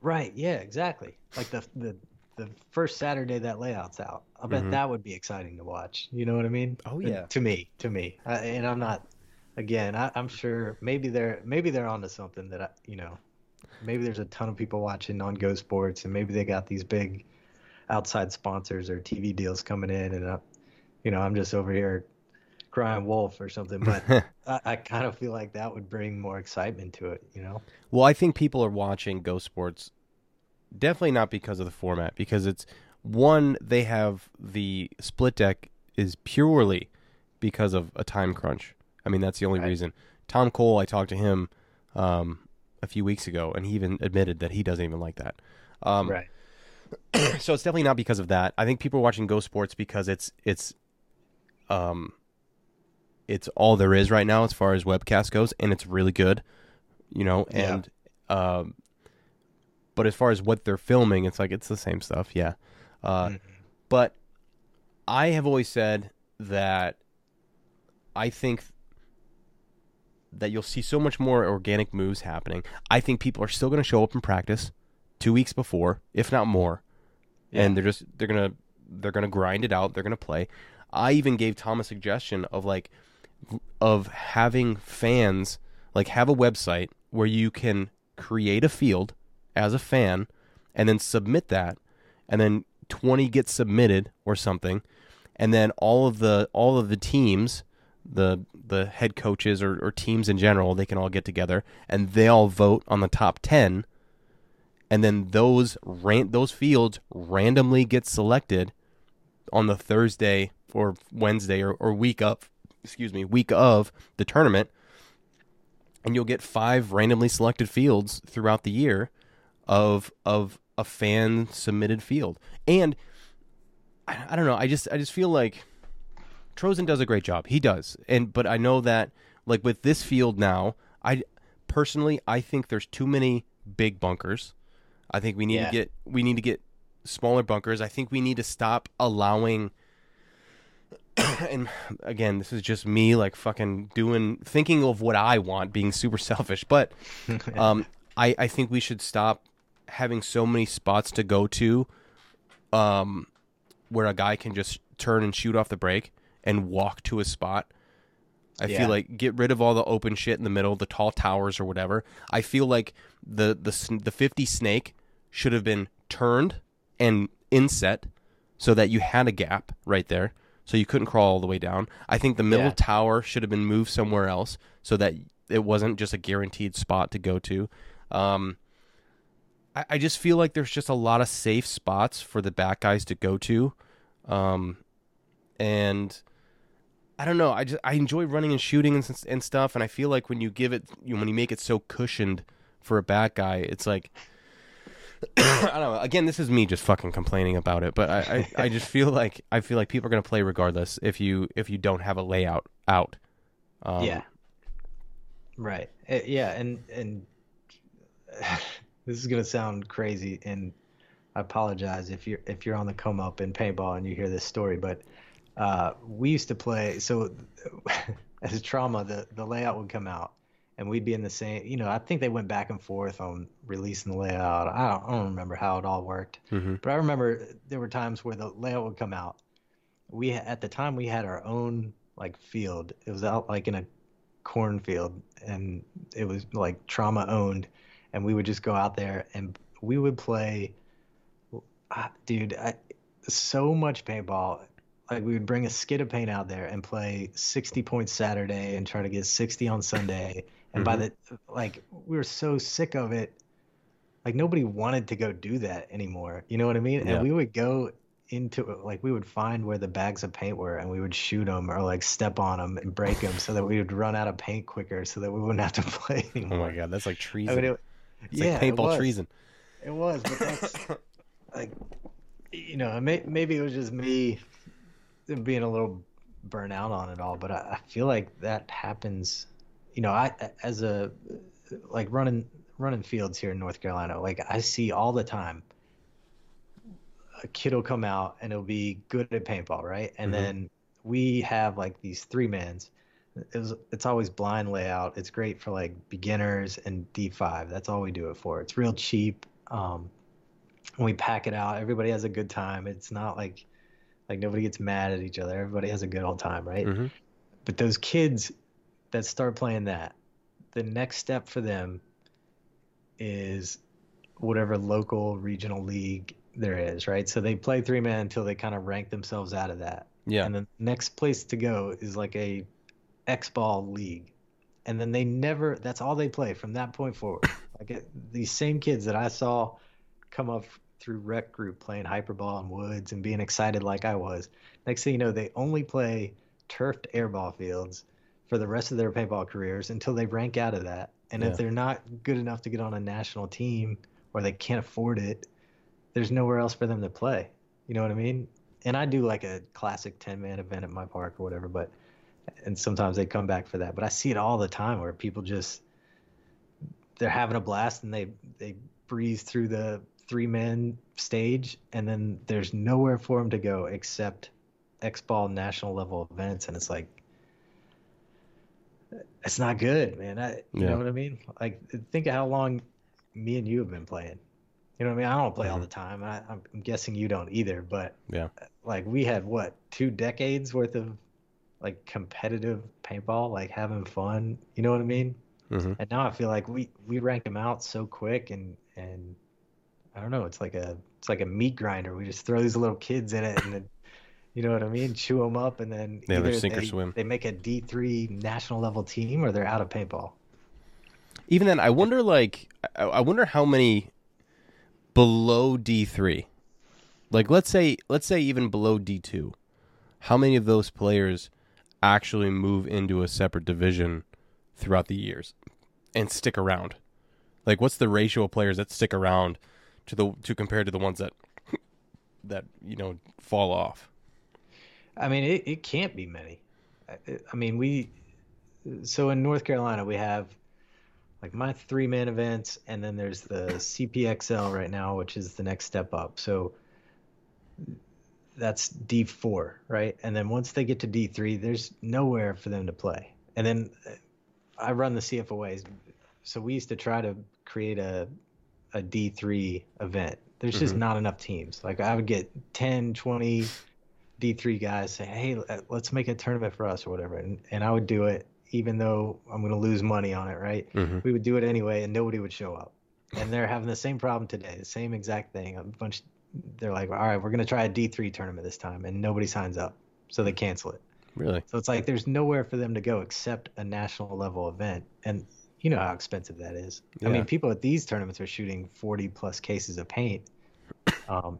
Right. Yeah. Exactly. Like the the the first Saturday that layout's out. I bet Mhm. that would be exciting to watch. You know what I mean? Oh, yeah. To me, to me, I, and I'm not. Again, I, I'm sure maybe they're maybe they're onto something that I, you know, maybe there's a ton of people watching on Go Sports, and maybe they got these big outside sponsors or TV deals coming in, and I, you know, I'm just over here crying wolf or something. But I, I kind of feel like that would bring more excitement to it. You know? Well, I think people are watching Go Sports definitely not because of the format, because it's one they have the split deck is purely because of a time crunch. I mean, that's the only Right. reason. Tom Cole, I talked to him um, a few weeks ago, and he even admitted that he doesn't even like that. Um, right. so it's definitely not because of that. I think people are watching Go Sports because it's it's um it's all there is right now as far as webcast goes, and it's really good, you know. Yeah. Um, but as far as what they're filming, it's like it's the same stuff, yeah. Uh, Mhm. But I have always said that I think that you'll see so much more organic moves happening. I think people are still going to show up in practice two weeks before, if not more, and they're just they're gonna they're gonna grind it out. They're gonna play. I even gave Tom a suggestion of like of having fans like have a website where you can create a field as a fan and then submit that and then 20 get submitted or something and then all of the all of the teams the the head coaches or, or teams in general they can all get together and they all vote on the top 10 and then those ran- those fields randomly get selected on the Thursday or Wednesday or, or week of excuse me week of the tournament. And you'll get five randomly selected fields throughout the year of of a fan submitted field. And I, I don't know. I just I just feel like Trozen does a great job. He does. And but I know that like with this field now I personally I think there's too many big bunkers. I think we need Yeah. to get we need to get smaller bunkers. I think we need to stop allowing and again, this is just me like fucking doing thinking of what I want, being super selfish. But um, I I think we should stop having so many spots to go to, um, where a guy can just turn and shoot off the break and walk to a spot. I Yeah. feel like get rid of all the open shit in the middle, the tall towers or whatever. I feel like the the the fifty snake should have been turned and inset so that you had a gap right there, so you couldn't crawl all the way down. I think the middle Yeah. tower should have been moved somewhere else so that it wasn't just a guaranteed spot to go to. Um, I, I just feel like there's just a lot of safe spots for the back guys to go to, um, and I don't know. I just I enjoy running and shooting and, and stuff, and I feel like when you give it, you, when you make it so cushioned for a back guy, it's like. I don't know. Again, this is me just fucking complaining about it, but I, I, I just feel like I feel like people are gonna play regardless if you if you don't have a layout out. Um, yeah. Right. Uh, yeah, and and this is gonna sound crazy, and I apologize if you're if you're on the come up in paintball and you hear this story, but uh, we used to play. So as trauma, the the layout would come out, and we'd be in the same. You know, I think they went back and forth on releasing the layout. I don't, I don't remember how it all worked, mhm. but I remember there were times where the layout would come out. We at the time we had our own like field. It was out like in a cornfield, and it was like trauma owned, and we would just go out there and we would play. Dude, I, so much paintball. Like we would bring a skid of paint out there and play 60 points Saturday and try to get 60 on Sunday. And by Mhm. the like, we were so sick of it. Like nobody wanted to go do that anymore. You know what I mean? Yeah. And we would go into like we would find where the bags of paint were and we would shoot them or like step on them and break them so that we would run out of paint quicker so that we wouldn't have to play anymore. Oh my god, that's like I treason. mean, it, it's yeah, like it paintball was. treason. It was, but that's like, you know, may, maybe it was just me being a little burnt out on it all. But I, I feel like that happens. You know, I as a like running running fields here in North Carolina, like I see all the time. A kid will come out and it'll be good at paintball, right? And Mhm. then we have like these three mans. It was, it's always blind layout. It's great for like beginners and D5. That's all we do it for. It's real cheap. Um, we pack it out. Everybody has a good time. It's not like like nobody gets mad at each other. Everybody has a good old time, right? Mhm. But those kids that start playing that, the next step for them is whatever local regional league there is, right? So they play three man until they kind of rank themselves out of that. Yeah. And the next place to go is like a X ball league. And then they never that's all they play from that point forward. Like it, these same kids that I saw come up through rec group playing hyperball and woods and being excited like I was. Next thing you know, they only play turfed airball fields for the rest of their paintball careers until they rank out of that. And Yeah. if they're not good enough to get on a national team or they can't afford it, there's nowhere else for them to play. You know what I mean? And I do like a classic 10 man event at my park or whatever, but and sometimes they come back for that. But I see it all the time where people just they're having a blast and they they breeze through the three man stage and then there's nowhere for him to go except X ball national level events and it's like it's not good, man. I, you Yeah. know what I mean? Like think of how long me and you have been playing. You know what I mean? I don't play all Mhm. the time. I, I'm guessing you don't either. But Yeah. like we had what two decades worth of like competitive paintball, like having fun. You know what I mean? Mhm. And now I feel like we we rank them out so quick and and I don't know. It's like a it's like a meat grinder. We just throw these little kids in it and then. You know what I mean? Chew them up, and then Yeah, either sink or swim. they make a D three national level team, or they're out of paintball. Even then, I wonder like I wonder how many below D three, like let's say let's say even below D two, how many of those players actually move into a separate division throughout the years and stick around? Like, what's the ratio of players that stick around to the to compared to the ones that that you know fall off? I mean, it, it can't be many. I, I mean, we so in North Carolina we have like my three man events, and then there's the CPXL right now, which is the next step up. So that's D4, right? And then once they get to D3, there's nowhere for them to play. And then I run the CFOAs, so we used to try to create a a D3 event. There's just Mhm. not enough teams. Like I would get 10, 20 D3 guys say, "Hey, uh, let's make a tournament for us or whatever," and and I would do it, even though I'm going to lose money on it, right? Mm-hmm. We would do it anyway, and nobody would show up. And they're having the same problem today, the same exact thing. A bunch, they're like, "All right, we're going to try a D3 tournament this time," and nobody signs up, so they cancel it. Really? So it's like there's nowhere for them to go except a national level event, and you know how expensive that is. I mean, people at these tournaments are shooting 40 plus cases of paint. Um,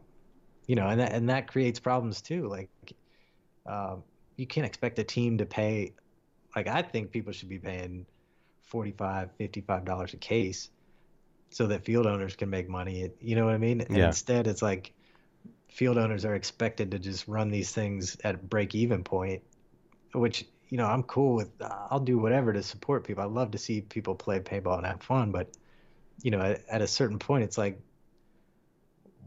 you know, and that and that creates problems too. Like, um, you can't expect a team to pay. Like, I think people should be paying 45 55 dollars a case, so that field owners can make money. You know what I mean? And Yeah. instead, it's like field owners are expected to just run these things at break even point, which you know I'm cool with. I'll do whatever to support people. I love to see people play paintball and have fun, but you know, at, at a certain point, it's like,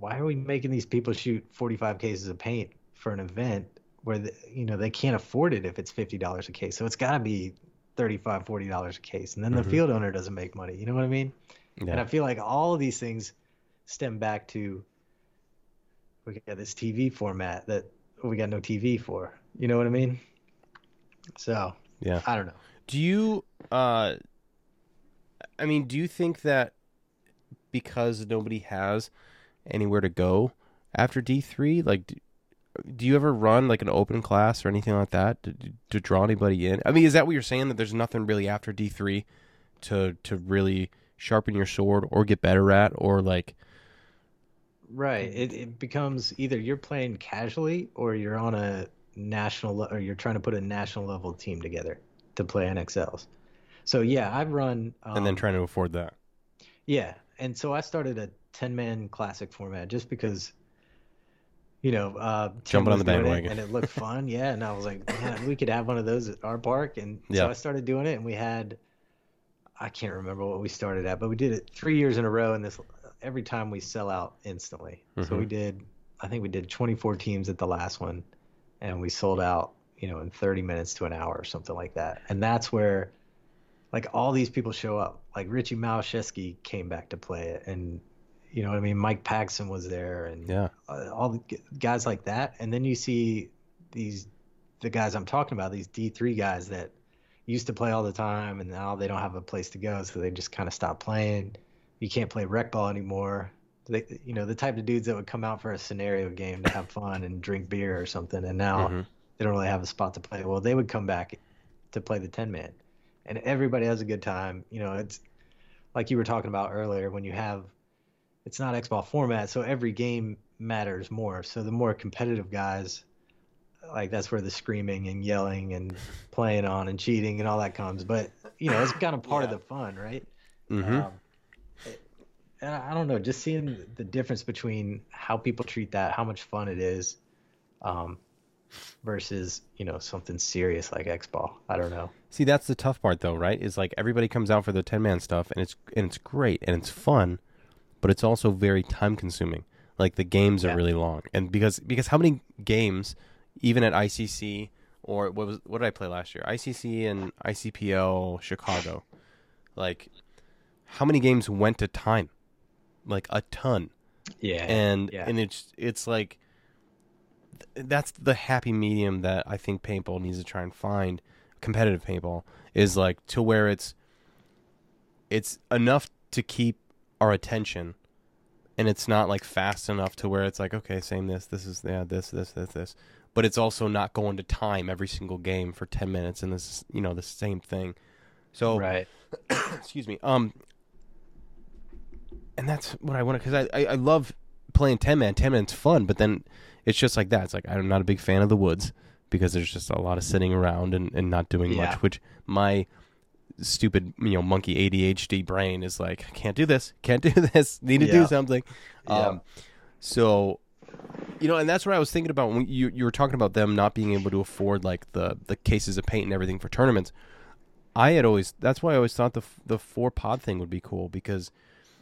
why are we making these people shoot 45 cases of paint for an event where the, you know they can't afford it if it's fifty dollars a case? So it's got to be $35, 40 dollars a case, and then the Mhm. field owner doesn't make money. You know what I mean? And I feel like all of these things stem back to we got this TV format that we got no TV for. You know what I mean? So Yeah. I don't know. Do you uh I mean, do you think that because nobody has anywhere to go after D3, like do, do you ever run like an open class or anything like that to, to draw anybody in? I mean, is that what you're saying that there's nothing really after D3 to to really sharpen your sword or get better at or like Right. It it becomes either you're playing casually or you're on a national or you're trying to put a national level team together to play NXLs. So yeah, I've run and then um, trying to afford that? Yeah, and so I started a ten man classic format just because, you know, uh, Jumping on the bandwagon. and it looked fun. Yeah, and I was like, man, we could have one of those at our park, and Yeah. so I started doing it, and we had, I can't remember what we started at, but we did it three years in a row, and this every time we sell out instantly. So Mhm. we did, I think we did twenty four teams at the last one, and we sold out, you know, in thirty minutes to an hour or something like that, and that's where like all these people show up. Like Richie Malashevsky came back to play it, and you know what I mean. Mike Paxson was there, and Yeah. uh, all the guys like that. And then you see these the guys I'm talking about, these D3 guys that used to play all the time, and now they don't have a place to go, so they just kind of stop playing. You can't play rec ball anymore. They, you know, the type of dudes that would come out for a scenario game to have fun and drink beer or something, and now Mhm. they don't really have a spot to play. Well, they would come back to play the 10 man, and everybody has a good time. You know, it's like you were talking about earlier when you have it's not X ball format, so every game matters more. So the more competitive guys, like that's where the screaming and yelling and playing on and cheating and all that comes. But you know, it's kind of part Yeah. of the fun, right? Mhm. Um, and I don't know, just seeing the difference between how people treat that, how much fun it is, um, versus you know something serious like X ball. I don't know. See, that's the tough part, though, right? Is like everybody comes out for the ten man stuff, and it's and it's great and it's fun, but it's also very time consuming. Like the games are Yeah. really long, and because because how many games, even at ICC or what was what did I play last year? ICC and ICPL Chicago, like how many games went to time? Like a ton Yeah, and yeah. and it's it's like th- that's the happy medium that I think paintball needs to try and find competitive paintball is like to where it's it's enough to keep our attention and it's not like fast enough to where it's like okay same this this is yeah this this this this but it's also not going to time every single game for 10 minutes and this is you know the same thing so right. excuse me. Um, and that's what I want to because I, I I love playing ten man. Ten man's fun, but then it's just like that. It's like I'm not a big fan of the woods because there's just a lot of sitting around and, and not doing Yeah. much. Which my stupid you know monkey ADHD brain is like can't do this, can't do this, need to do something. Yeah. Um, so you know, and that's what I was thinking about when you you were talking about them not being able to afford like the the cases of paint and everything for tournaments. I had always that's why I always thought the the four pod thing would be cool because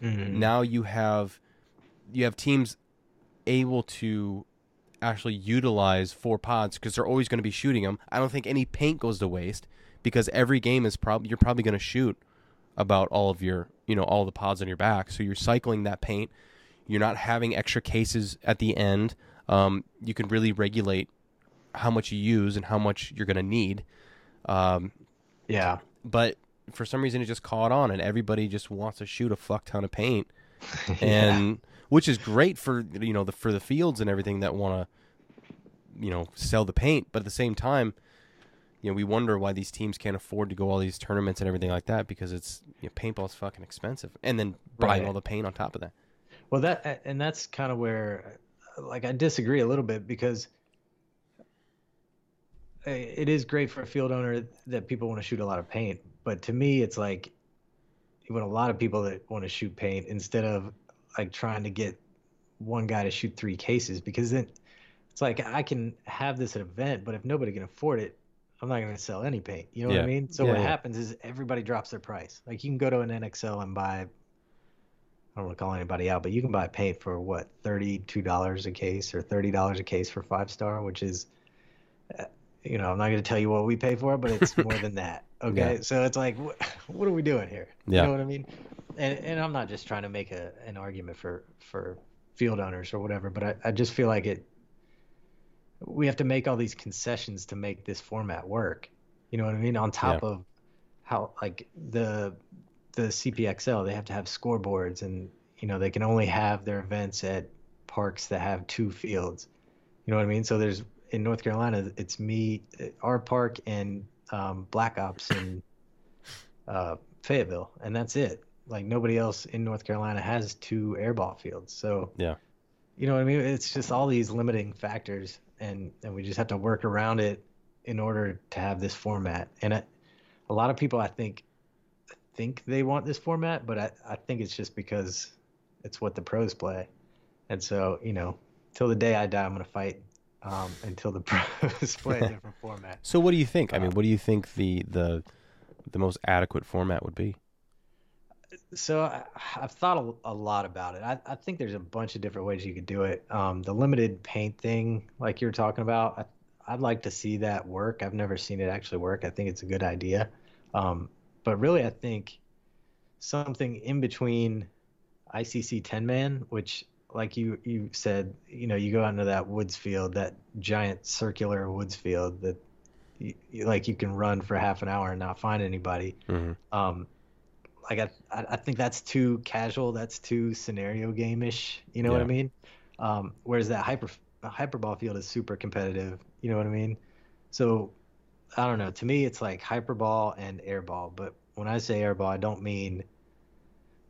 Mhm. now you have you have teams able to actually utilize four pods because they're always going to be shooting them. I don't think any paint goes to waste because every game is probably you're probably going to shoot about all of your you know all the pods on your back. So you're cycling that paint. You're not having extra cases at the end. Um, you can really regulate how much you use and how much you're going to need. Um, Yeah. but for some reason it just caught on and everybody just wants to shoot a fuck ton of paint Yeah. and which is great for you know the for the fields and everything that want to you know sell the paint but at the same time you know, we wonder why these teams can't afford to go all these tournaments and everything like that because it's you know, paintball's fucking expensive, and then buying Right. all the paint on top of that. Well, that and that's kind of where, like, I disagree a little bit because uh, it is great for a field owner that people want to shoot a lot of paint, but to me, it's like want a lot of people that want to shoot paint instead of like trying to get one guy to shoot three cases because then it's like I can have this at an event, but if nobody can afford it, I'm not going to sell any paint. You know what I mean? So Yeah, what yeah. happens is everybody drops their price. Like you can go to an NXL and buy I don't want to call anybody out, but you can buy paint for what thirty-two dollars a case or thirty dollars a case for five star, which is, uh, you know, I'm not going to tell you what we pay for it, but it's more than that. Okay, Yeah. so it's like, what, what are we doing here? Yeah. You know what I mean? And and I'm not just trying to make a an argument for for field owners or whatever, but I, I just feel like it. We have to make all these concessions to make this format work. You know what I mean? On top Yeah. of how like the the CPXL, they have to have scoreboards, and you know they can only have their events at parks that have two fields. You know what I mean? So there's in North Carolina, it's me, our park, and um, Black Ops in uh, Fayetteville, and that's it. Like nobody else in North Carolina has two airball fields. So Yeah. you know what I mean? It's just all these limiting factors, and and we just have to work around it in order to have this format. And I, a lot of people, I think, think they want this format, but I, I think it's just because it's what the pros play. And so, you know, till the day I die, I'm gonna fight um, until the pros play a different format. So what do you think? I mean, Uh, what do you think the the the most adequate format would be? So I, I've thought a, a lot about it. I, I think there's a bunch of different ways you could do it. Um, the limited paint thing, like you're talking about, I, I'd like to see that work. I've never seen it actually work. I think it's a good idea. Um, but really, I think something in between ICC 10 man, which, like you you said, you know, you go out into that woods field, that giant circular woods field that, you, like, you can run for half an hour and not find anybody. Hmm um like I, I I think that's too casual that's too scenario game-ish you know what i mean? Um whereas that hyper hyperball field is super competitive you know what i mean? So i don't know to me it's like hyperball and airball but when i say airball i don't mean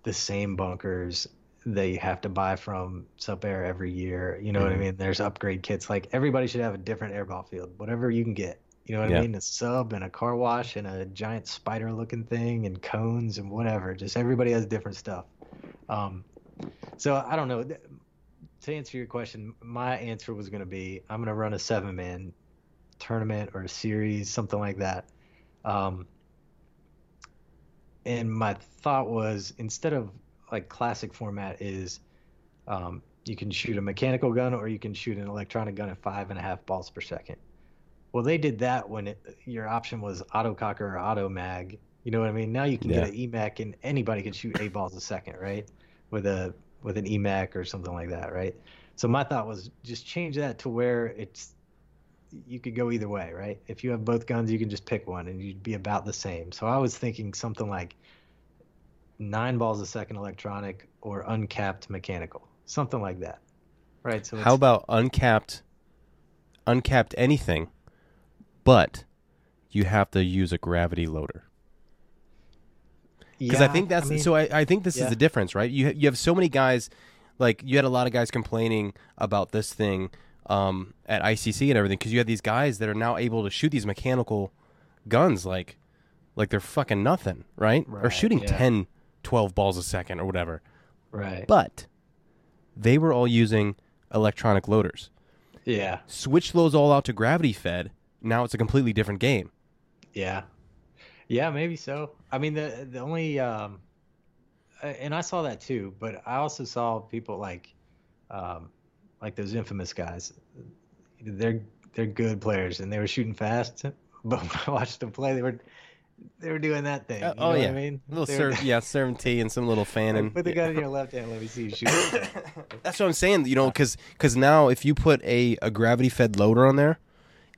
the same bunkers that you have to buy from Sup'Air every year. You know what I Mhm. mean? There's upgrade kits. Like everybody should have a different airball field, whatever you can get. You know what Yeah. I mean? A sub and a car wash and a giant spider looking thing and cones and whatever. Just everybody has different stuff. Um, so I don't know. To answer your question, my answer was going to be I'm going to run a seven man tournament or a series, something like that. Um, and my thought was instead of like classic format is um, you can shoot a mechanical gun or you can shoot an electronic gun at five and a half balls per second. Well, they did that when it, your option was auto cocker or auto mag. You know what I mean? Now you can get an Emek and anybody can shoot eight balls a second, right? With a with an Emek or something like that, right? So my thought was just change that to where it's you could go either way, right? If you have both guns, you can just pick one and you'd be about the same. So I was thinking something like nine balls a second electronic or uncapped mechanical, something like that, right? So How about uncapped, uncapped anything, but you have to use a gravity loader? Because I think that's mean, so. I, I think this is yeah. the difference, right? You you have so many guys, like you had a lot of guys complaining about this thing um, at ICC and everything because you have these guys that are now able to shoot these mechanical guns like like they're fucking nothing, right? or Right, shooting yeah. 10, 12 balls a second or whatever. right? But they were all using electronic loaders. yeah, Switch those all out to gravity fed. Now it's a completely different game. yeah, yeah, maybe so. I mean, the the only um, uh, and I saw that too, but I also saw people like, um, like those infamous guys. They're they're good players, and they were shooting fast. But when I watched them play, they were they were doing that thing. Uh, you oh, yeah. what I mean, A little They were- serve, yeah, serving tea and some little fanning. Like, and put the gun in your left hand. Let me see you shoot. That's what I'm saying. You know, because now if you put a, a gravity fed loader on there,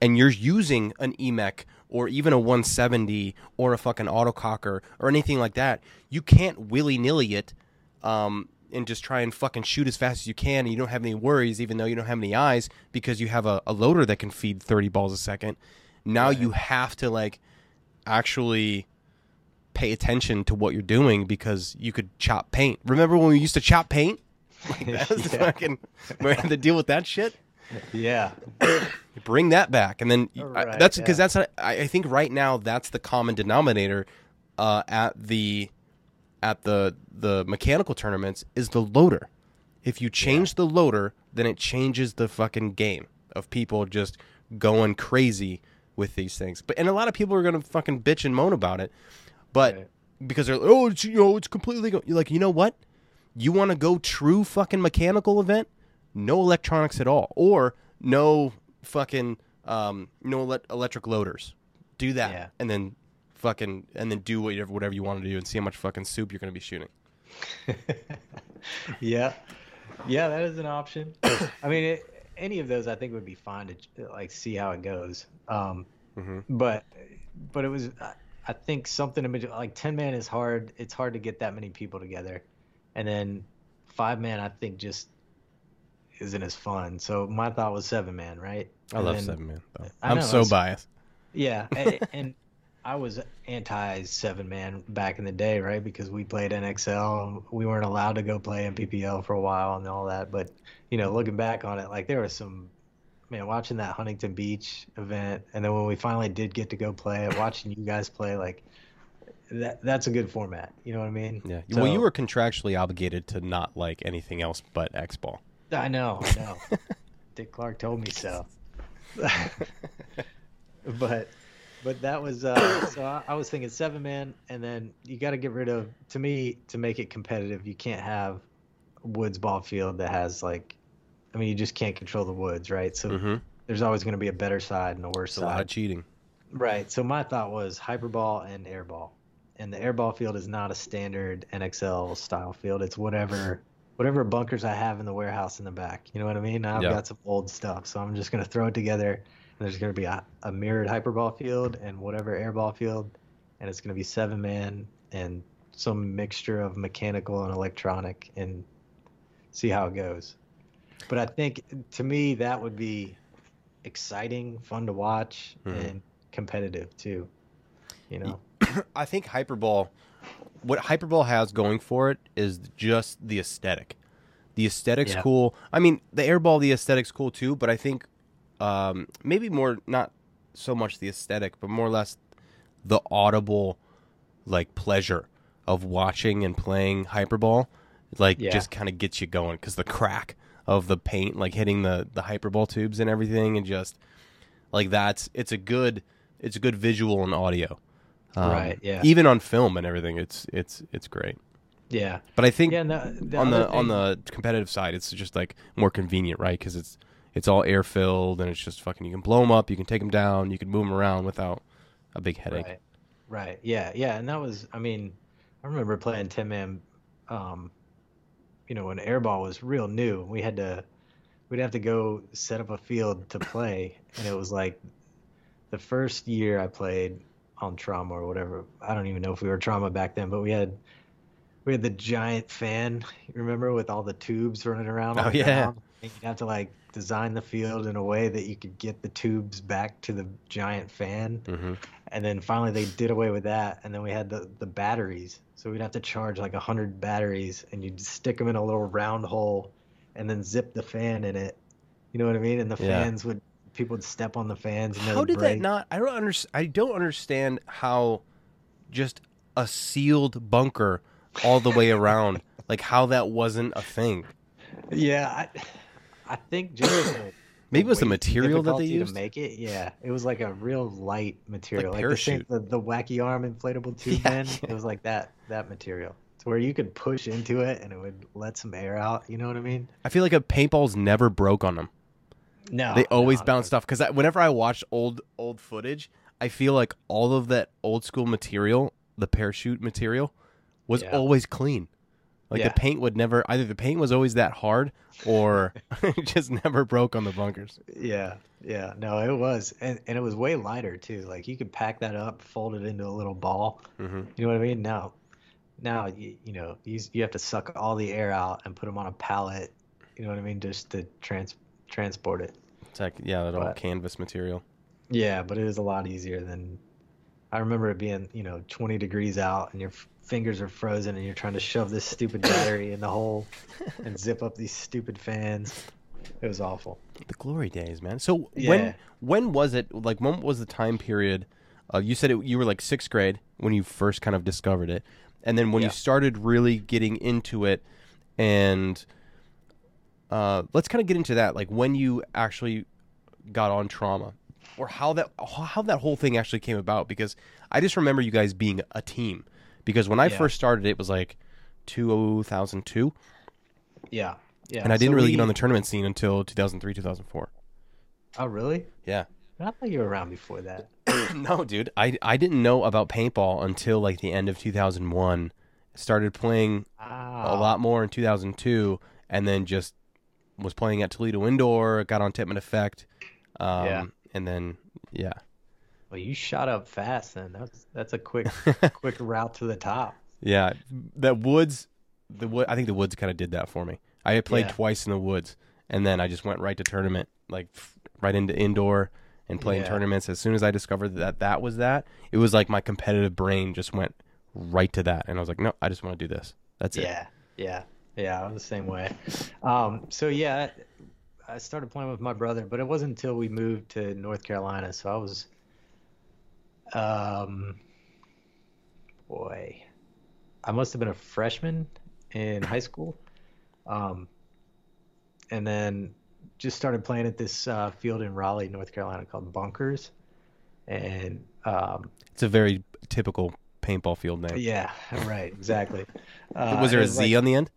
and you're using an Emek or even a 170 or a fucking autococker or anything like that, you can't willy nilly it, um, and just try and fucking shoot as fast as you can. And you don't have any worries, even though you don't have any eyes, because you have a, a loader that can feed 30 balls a second. Now Right. you have to like actually pay attention to what you're doing because you could chop paint. Remember when we used to chop paint? Like that was Yeah. fucking we had to deal with that shit. Yeah. Bring that back, and then I- that's because yeah. that's I I think right now that's the common denominator uh, at the at the the mechanical tournaments is the loader. If you change the loader, then it changes the fucking game of people just going crazy with these things. But and a lot of people are gonna fucking bitch and moan about it, but Right. because they're like, oh it's, you know it's completely legal. You're like you know what? You want to go true fucking mechanical event? No electronics at all, or no fucking um no ele- electric loaders. Do that, Yeah. and then fucking and then do whatever whatever you want to do and see how much fucking soup you're gonna be shooting. yeah. Yeah, that is an option. I mean, it, any of those I think would be fine to like see how it goes. Um, Mhm. but but it was I- I think something in between like 10 man is hard. It's hard to get that many people together. And then 5 man I think just isn't as fun. So my thought was 7 man, right? I And love then- seven man. Though. I I'm know, so biased. Yeah, and, and I was anti seven man back in the day, right? Because we played NXL, we weren't allowed to go play in PPL for a while and all that. But you know, looking back on it, like there was some man watching that Huntington Beach event, and then when we finally did get to go play it, watching you guys play, like that that's a good format. You know what I mean? Yeah. So- well, you were contractually obligated to not like anything else but X ball. I know, I know. Dick Clark told me so. but but that was uh, so I, I was thinking seven man, and then you got to get rid of to me to make it competitive. You can't have woods ball field that has like, I mean, you just can't control the woods, right? So Mm-hmm. there's always going to be a better side and a worse It's a lot side. of cheating. Right. So my thought was hyperball and airball. And the airball field is not a standard NXL style field. It's whatever whatever bunkers I have in the warehouse in the back. You know what I mean? I've Yeah. got some old stuff. So I'm just gonna throw it together there's gonna be a, a mirrored hyperball field and whatever airball field and it's gonna be seven man and some mixture of mechanical and electronic and see how it goes. But I think to me that would be exciting, fun to watch, Mhm. and competitive too. You know, I think Hyperball, what Hyperball has going for it is just the aesthetic. The aesthetic's Yeah. cool. I mean, the airball, the aesthetic's cool too, but I think um, maybe more not so much the aesthetic, but more or less the audible like pleasure of watching and playing Hyperball, like Yeah. just kind of gets you going because the crack of the paint, like hitting the the Hyperball tubes and everything, and just like that's it's a good it's a good visual and audio. Um, Right, yeah. Even on film and everything, it's it's it's great. yeah, But I think yeah. and The, on the on the competitive side, it's just like more convenient, right? Because it's it's all air filled and it's just fucking. You can blow them up, you can take them down, you can move them around without a big headache. Right. Right. Yeah. Yeah. And that was, I mean, I remember playing 10 man, um, you know, when airball was real new. We had to, we'd have to go set up a field to play. And it was like the first year I played on trauma or whatever. I don't even know if we were trauma back then, but we had, we had the giant fan, you remember, with all the tubes running around. Oh, yeah. ground? And you'd have to like design the field in a way that you could get the tubes back to the giant fan hmm and then finally they did away with that and then we had the the batteries so we'd have to charge like a hundred batteries and you'd stick them in a little round hole and then zip the fan in it you know what i mean and the Yeah. fans would people would step on the fans and How did break. that not? I don't under, I don't understand how just a sealed bunker all the way around, like how that wasn't a thing. yeah i, I think just Maybe it was the material that they used. to make it yeah it was like a real light material like, the, same, the, the wacky arm inflatable tube Yeah, yeah. it was like that that material to where you could push into it and it would let some air out you know what i mean I feel like a paintball's never broke on them. no they always no, bounce off because whenever I watch old old footage, I feel like all of that old school material, the parachute material, was Yeah. always clean. Like Yeah. the paint would never either the paint was always that hard or it just never broke on the bunkers. Yeah, yeah, no, it was, and and it was way lighter too. Like you could pack that up, fold it into a little ball. hmm You know what I mean? Now, now you, you know you you have to suck all the air out and put them on a pallet. You know what I mean? Just to trans transport it. It's like yeah, that But- canvas material. Yeah, but it is a lot easier than I remember it being, you know, 20 degrees out and your f- fingers are frozen and you're trying to shove this stupid battery in the hole and zip up these stupid fans. It was awful. The glory days, man. So Yeah. when when was it? Like when was the time period? Uh, you said it, you were like sixth grade when you first kind of discovered it, and then when you started really getting into it, and uh, let's kind of get into that. Like when you actually got on trauma, or how that how that whole thing actually came about. Because I just remember you guys being a team. Because when I Yeah. first started, it was like 2002, Yeah. Yeah. and I didn't so really we- get on the tournament scene until 2003, 2004. Oh, really? Yeah. I thought you were around before that. no, dude. I, I didn't know about paintball until like the end of 2001. Started playing a lot more in 2002, and then just was playing at Toledo Indoor. Got on Tippmann Effect, um, Yeah. and then yeah, Well, you shot up fast then. That's that's a quick quick route to the top. yeah. That Woods, the wood. I think the Woods kind of did that for me. I had played Yeah. twice in the Woods, and then I just went right to tournament, like right into indoor and playing Yeah. tournaments. As soon as I discovered that that was that, it was like my competitive brain just went right to that, and I was like, no, I just want to do this. That's it. Yeah, yeah, yeah. I'm the same way. Um, so yeah, I I started playing with my brother, but it wasn't until we moved to North Carolina. So I was, um, boy, I must have been a freshman in high school, um, and then just started playing at this uh, field in Raleigh, North Carolina, called Bunkers, and um, It's a very typical paintball field name. yeah, right, exactly. Uh, was there it a Z like- on the end?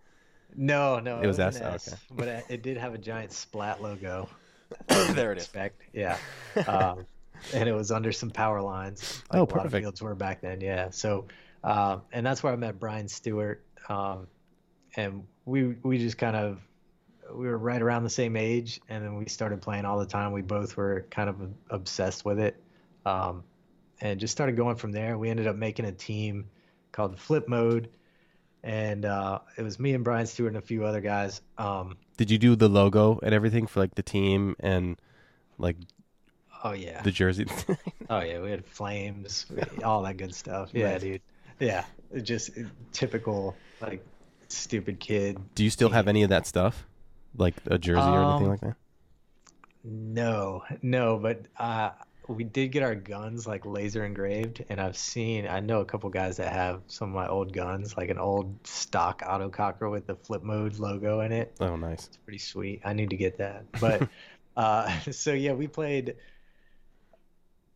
No, no, It was an S? Oh, S, okay. but it, it did have a giant splat logo. there it is. Expect, yeah, um, and it was under some power lines. Oh, lot of perfect. fields were back then, yeah. So, um, and that's where I met Brian Stewart, um, and we we just kind of we were right around the same age, and then we started playing all the time. We both were kind of obsessed with it, um, and just started going from there. We ended up making a team called Flip Mode. And uh, it was me and Brian Stewart and a few other guys. Um, Did you do the logo and everything for like the team and like oh yeah, the jersey? Oh yeah, we had flames, all that good stuff. Yeah, Nice. dude. Yeah, just typical like stupid kid. do you still have any of that stuff, like a jersey or anything Um, like that? No, no, but uh, we did get our guns like laser engraved, and I've seen, I know a couple guys that have some of my old guns, like an old stock autococker with the flip mode logo in it. Oh, nice. It's pretty sweet. I need to get that. But uh, so yeah, we played.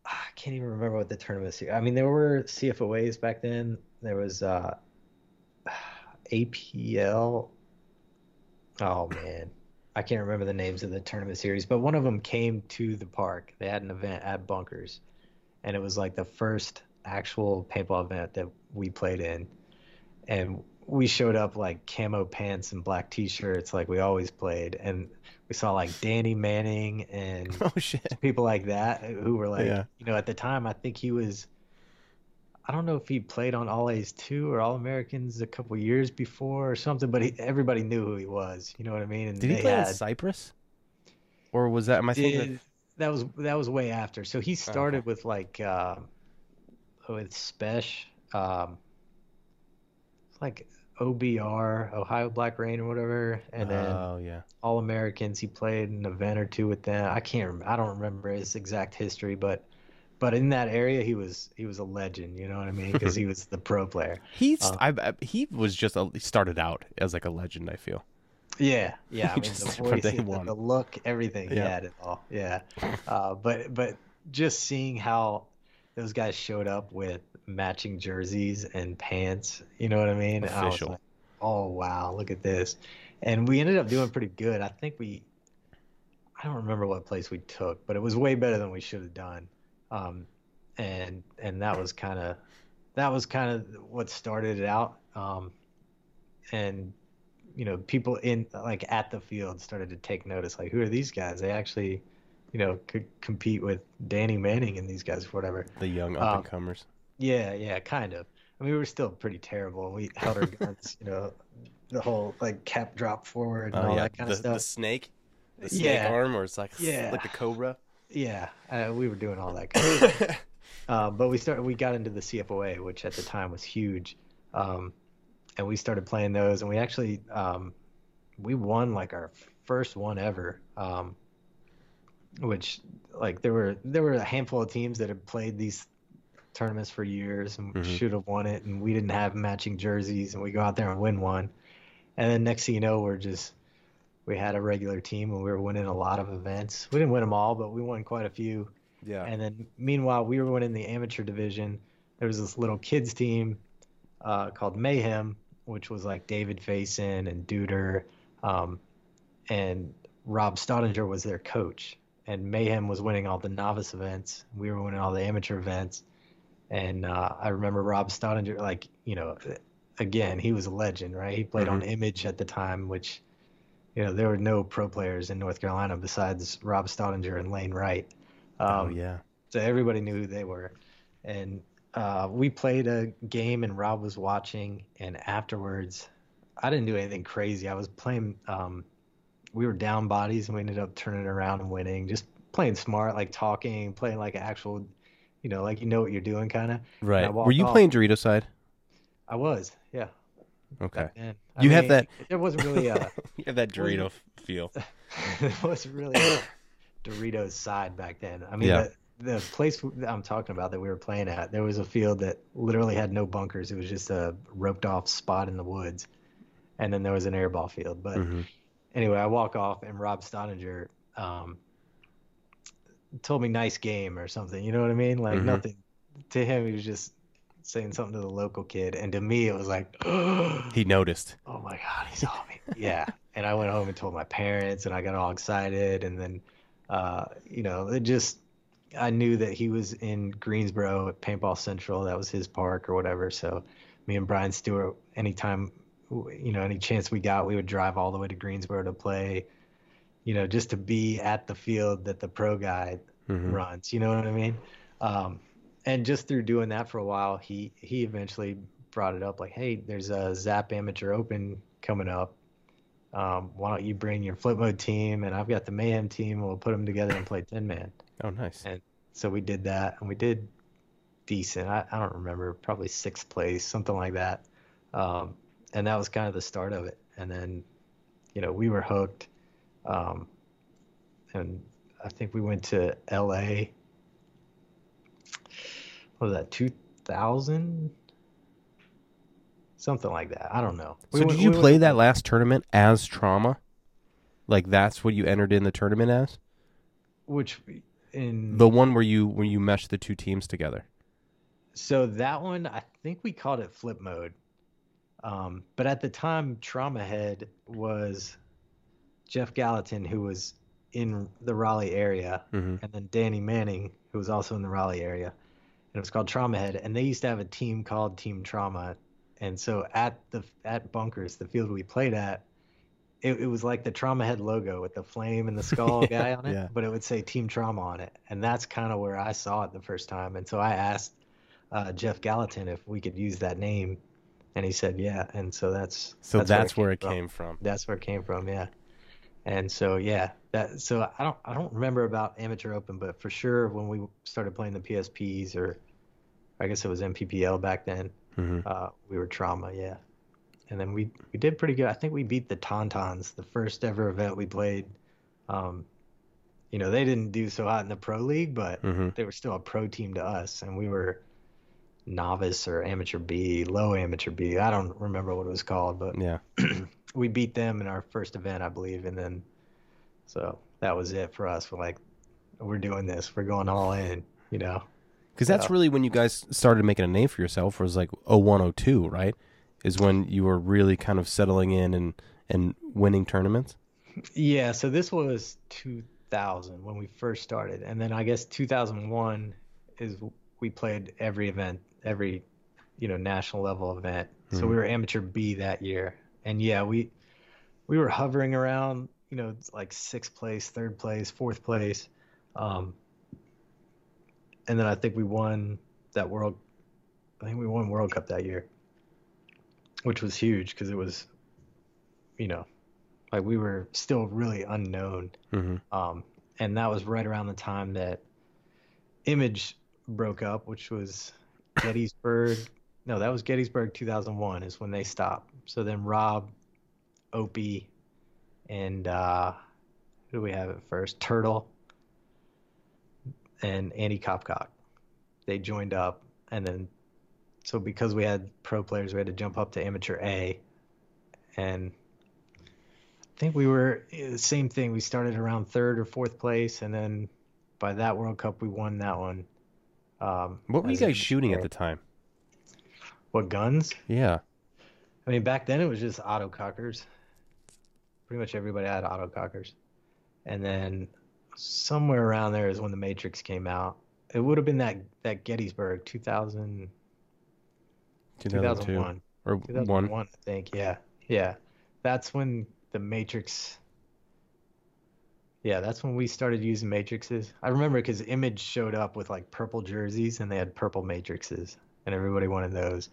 I can't even remember what the tournaments. I mean, there were CFOAs back then. There was uh, APL. Oh man, I can't remember the names of the tournament series, but one of them came to the park. They had an event at Bunkers, and it was like the first actual paintball event that we played in. And we showed up like camo pants and black t-shirts like we always played and we saw like Danny Manning and Oh shit. people like that who were like Yeah. you know at the time I think he was I don't know if he played on All A's 2 or All Americans a couple years before or something but he, everybody knew who he was you know what I mean and Did he play had Cyprus? Or was that? Am I thinking? did, that was that was way after so he started with like uh, with Spesh um like OBR Ohio Black Rain or whatever and then oh yeah. All Americans. He played an event or two with them. I can't. Rem- I don't remember his exact history, but but in that area, he was he was a legend. You know what I mean? Because he was the pro player. He's Uh, I, I, he was just a, he started out as like a legend. I feel. Yeah, yeah. I mean, the voice, the, the look, everything. He Yeah. had it all. Yeah. Uh, but but just seeing how those guys showed up with matching jerseys and pants. You know what I mean? I was Official. like, oh wow, look at this. And we ended up doing pretty good. I think we. I don't remember what place we took, but it was way better than we should have done. Um, and and that was kind of that was kind of what started it out. Um, and you know, people in like at the field started to take notice. Like, who are these guys? They actually, you know, could compete with Danny Manning and these guys, or whatever. The young Um, up and comers. Yeah, yeah, kind of. I mean, we were still pretty terrible. We held our guns, you know, the whole like cap drop forward and Oh all yeah. that kind the, of stuff. the snake. The snake Yeah. arm, or it's like Yeah. like the cobra. Yeah, uh, we were doing all that. Kind of stuff. uh, but we started. We got into the CFOA, which at the time was huge, um, and we started playing those. And we actually um, we won like our first one ever. Um, which like there were there were a handful of teams that had played these tournaments for years and Mhm. should have won it, and we didn't have matching jerseys, and we go out there and win one, and then next thing you know, we're just we had a regular team and we were winning a lot of events. We didn't win them all, but we won quite a few. Yeah. And then meanwhile, we were winning the amateur division. There was this little kids team uh, called Mayhem, which was like David Faison and Duder, um, and Rob Staudinger was their coach. And Mayhem was winning all the novice events. We were winning all the amateur events. And uh, I remember Rob Staudinger, like you know, again, he was a legend, right? He played on Image at the time, which you know there were no pro players in North Carolina besides Rob Staudinger and Lane Wright. Um, oh yeah. so everybody knew who they were. And uh, we played a game, and Rob was watching. And afterwards, I didn't do anything crazy. I was playing. Um, we were down bodies, and we ended up turning around and winning. Just playing smart, like talking, playing like an actual, you know, like you know what you're doing, kind of. Right. Were you off. playing Dorito side? I was, yeah. Okay. back then. I You have that- It wasn't really a. You have that Dorito feel. it wasn't really a Doritos side back then. I mean, Yeah. the, the place that I'm talking about that we were playing at, there was a field that literally had no bunkers. It was just a roped off spot in the woods, and then there was an airball field. But Mhm. anyway, I walk off, and Rob Staudinger um, told me "nice game" or something. You know what I mean? Like Mhm. nothing. To him, he was just saying something to the local kid, and to me, it was like. He noticed. oh my god he saw me yeah and i went home and told my parents and i got all excited and then uh you know it just i knew that he was in greensboro at paintball central that was his park or whatever so me and brian stewart anytime you know any chance we got we would drive all the way to greensboro to play you know just to be at the field that the pro guy Mhm. runs. You know what I mean? Um, and just through doing that for a while, he he eventually brought it up like, hey, there's a Zap Amateur Open coming up. Um, why don't you bring your flip mode team and I've got the mayhem team. We'll put them together and play ten man. Oh, nice. And so we did that, and we did decent. I, I don't remember, probably sixth place, something like that. Um, and that was kind of the start of it. And then, you know, we were hooked. Um, and I think we went to LA. What was that, 2000? Something like that. I don't know. So did you we play that last tournament as trauma? Like that's what you entered in the tournament as? Which in The one where you where you meshed the two teams together. So that one, I think we called it flip mode. Um, but at the time, Trauma Head was Jeff Gallatin, who was in the Raleigh area, Mhm. and then Danny Manning, who was also in the Raleigh area. And it was called Trauma Head, and they used to have a team called Team Trauma. And so at the at Bunkers, the field we played at, it, it was like the Trauma Head logo with the flame and the skull guy on it, yeah. but it would say Team Trauma on it, and that's kind of where I saw it the first time. And so I asked uh, Jeff Gallatin if we could use that name, and he said yeah. And so that's So that's, where where it from. came from. That's where it came from, yeah. And so yeah, that so I don't I don't remember about amateur open, but for sure when we started playing the PSPs or I guess it was NPPL back then, hmm uh, we were trauma, yeah. And then we we did pretty good. I think we beat the Tauntauns, the first ever event we played. Um, you know, they didn't do so hot in the pro league, but hmm they were still a pro team to us, and we were novice or amateur B, low amateur B. I don't remember what it was called, but Yeah. we beat them in our first event, I believe, and then so that was it for us. We're like, we're doing this. We're going all in, you know. Because that's Yeah. really when you guys started making a name for yourself. Was like 0102, right? Is when you were really kind of settling in and and winning tournaments. Yeah, so this was 2000 when we first started, and then I guess 2001 is we played every event, every you know national level event. So Mhm. we were amateur B that year, and yeah, we we were hovering around, you know, like sixth place, third place, fourth place, um, and then I think we won that world. I think we won World Cup that year, which was huge because it was, you know, like we were still really unknown hmm um, and that was right around the time that Image broke up, which was Gettysburg. no, that was Gettysburg 2001 is when they stopped. So then Rob, Opie, and uh, who do we have at first? Turtle and Andy Copcock. They joined up, and then so because we had pro players, we had to jump up to amateur A, and I think we were the eh, same thing. We started around third or fourth place, and then by that World Cup, we won that one. Um, what were you guys shooting at the time? What guns? Yeah. I mean, back then it was just autocockers. Pretty much everybody had autocockers. And then somewhere around there is when the Matrix came out. It would have been that that Gettysburg 2000 2001 or 2001 I think. Yeah. Yeah. That's when the Matrix yeah, that's when we started using matrices. I remember because Image showed up with like purple jerseys and they had purple matrices, and everybody wanted those.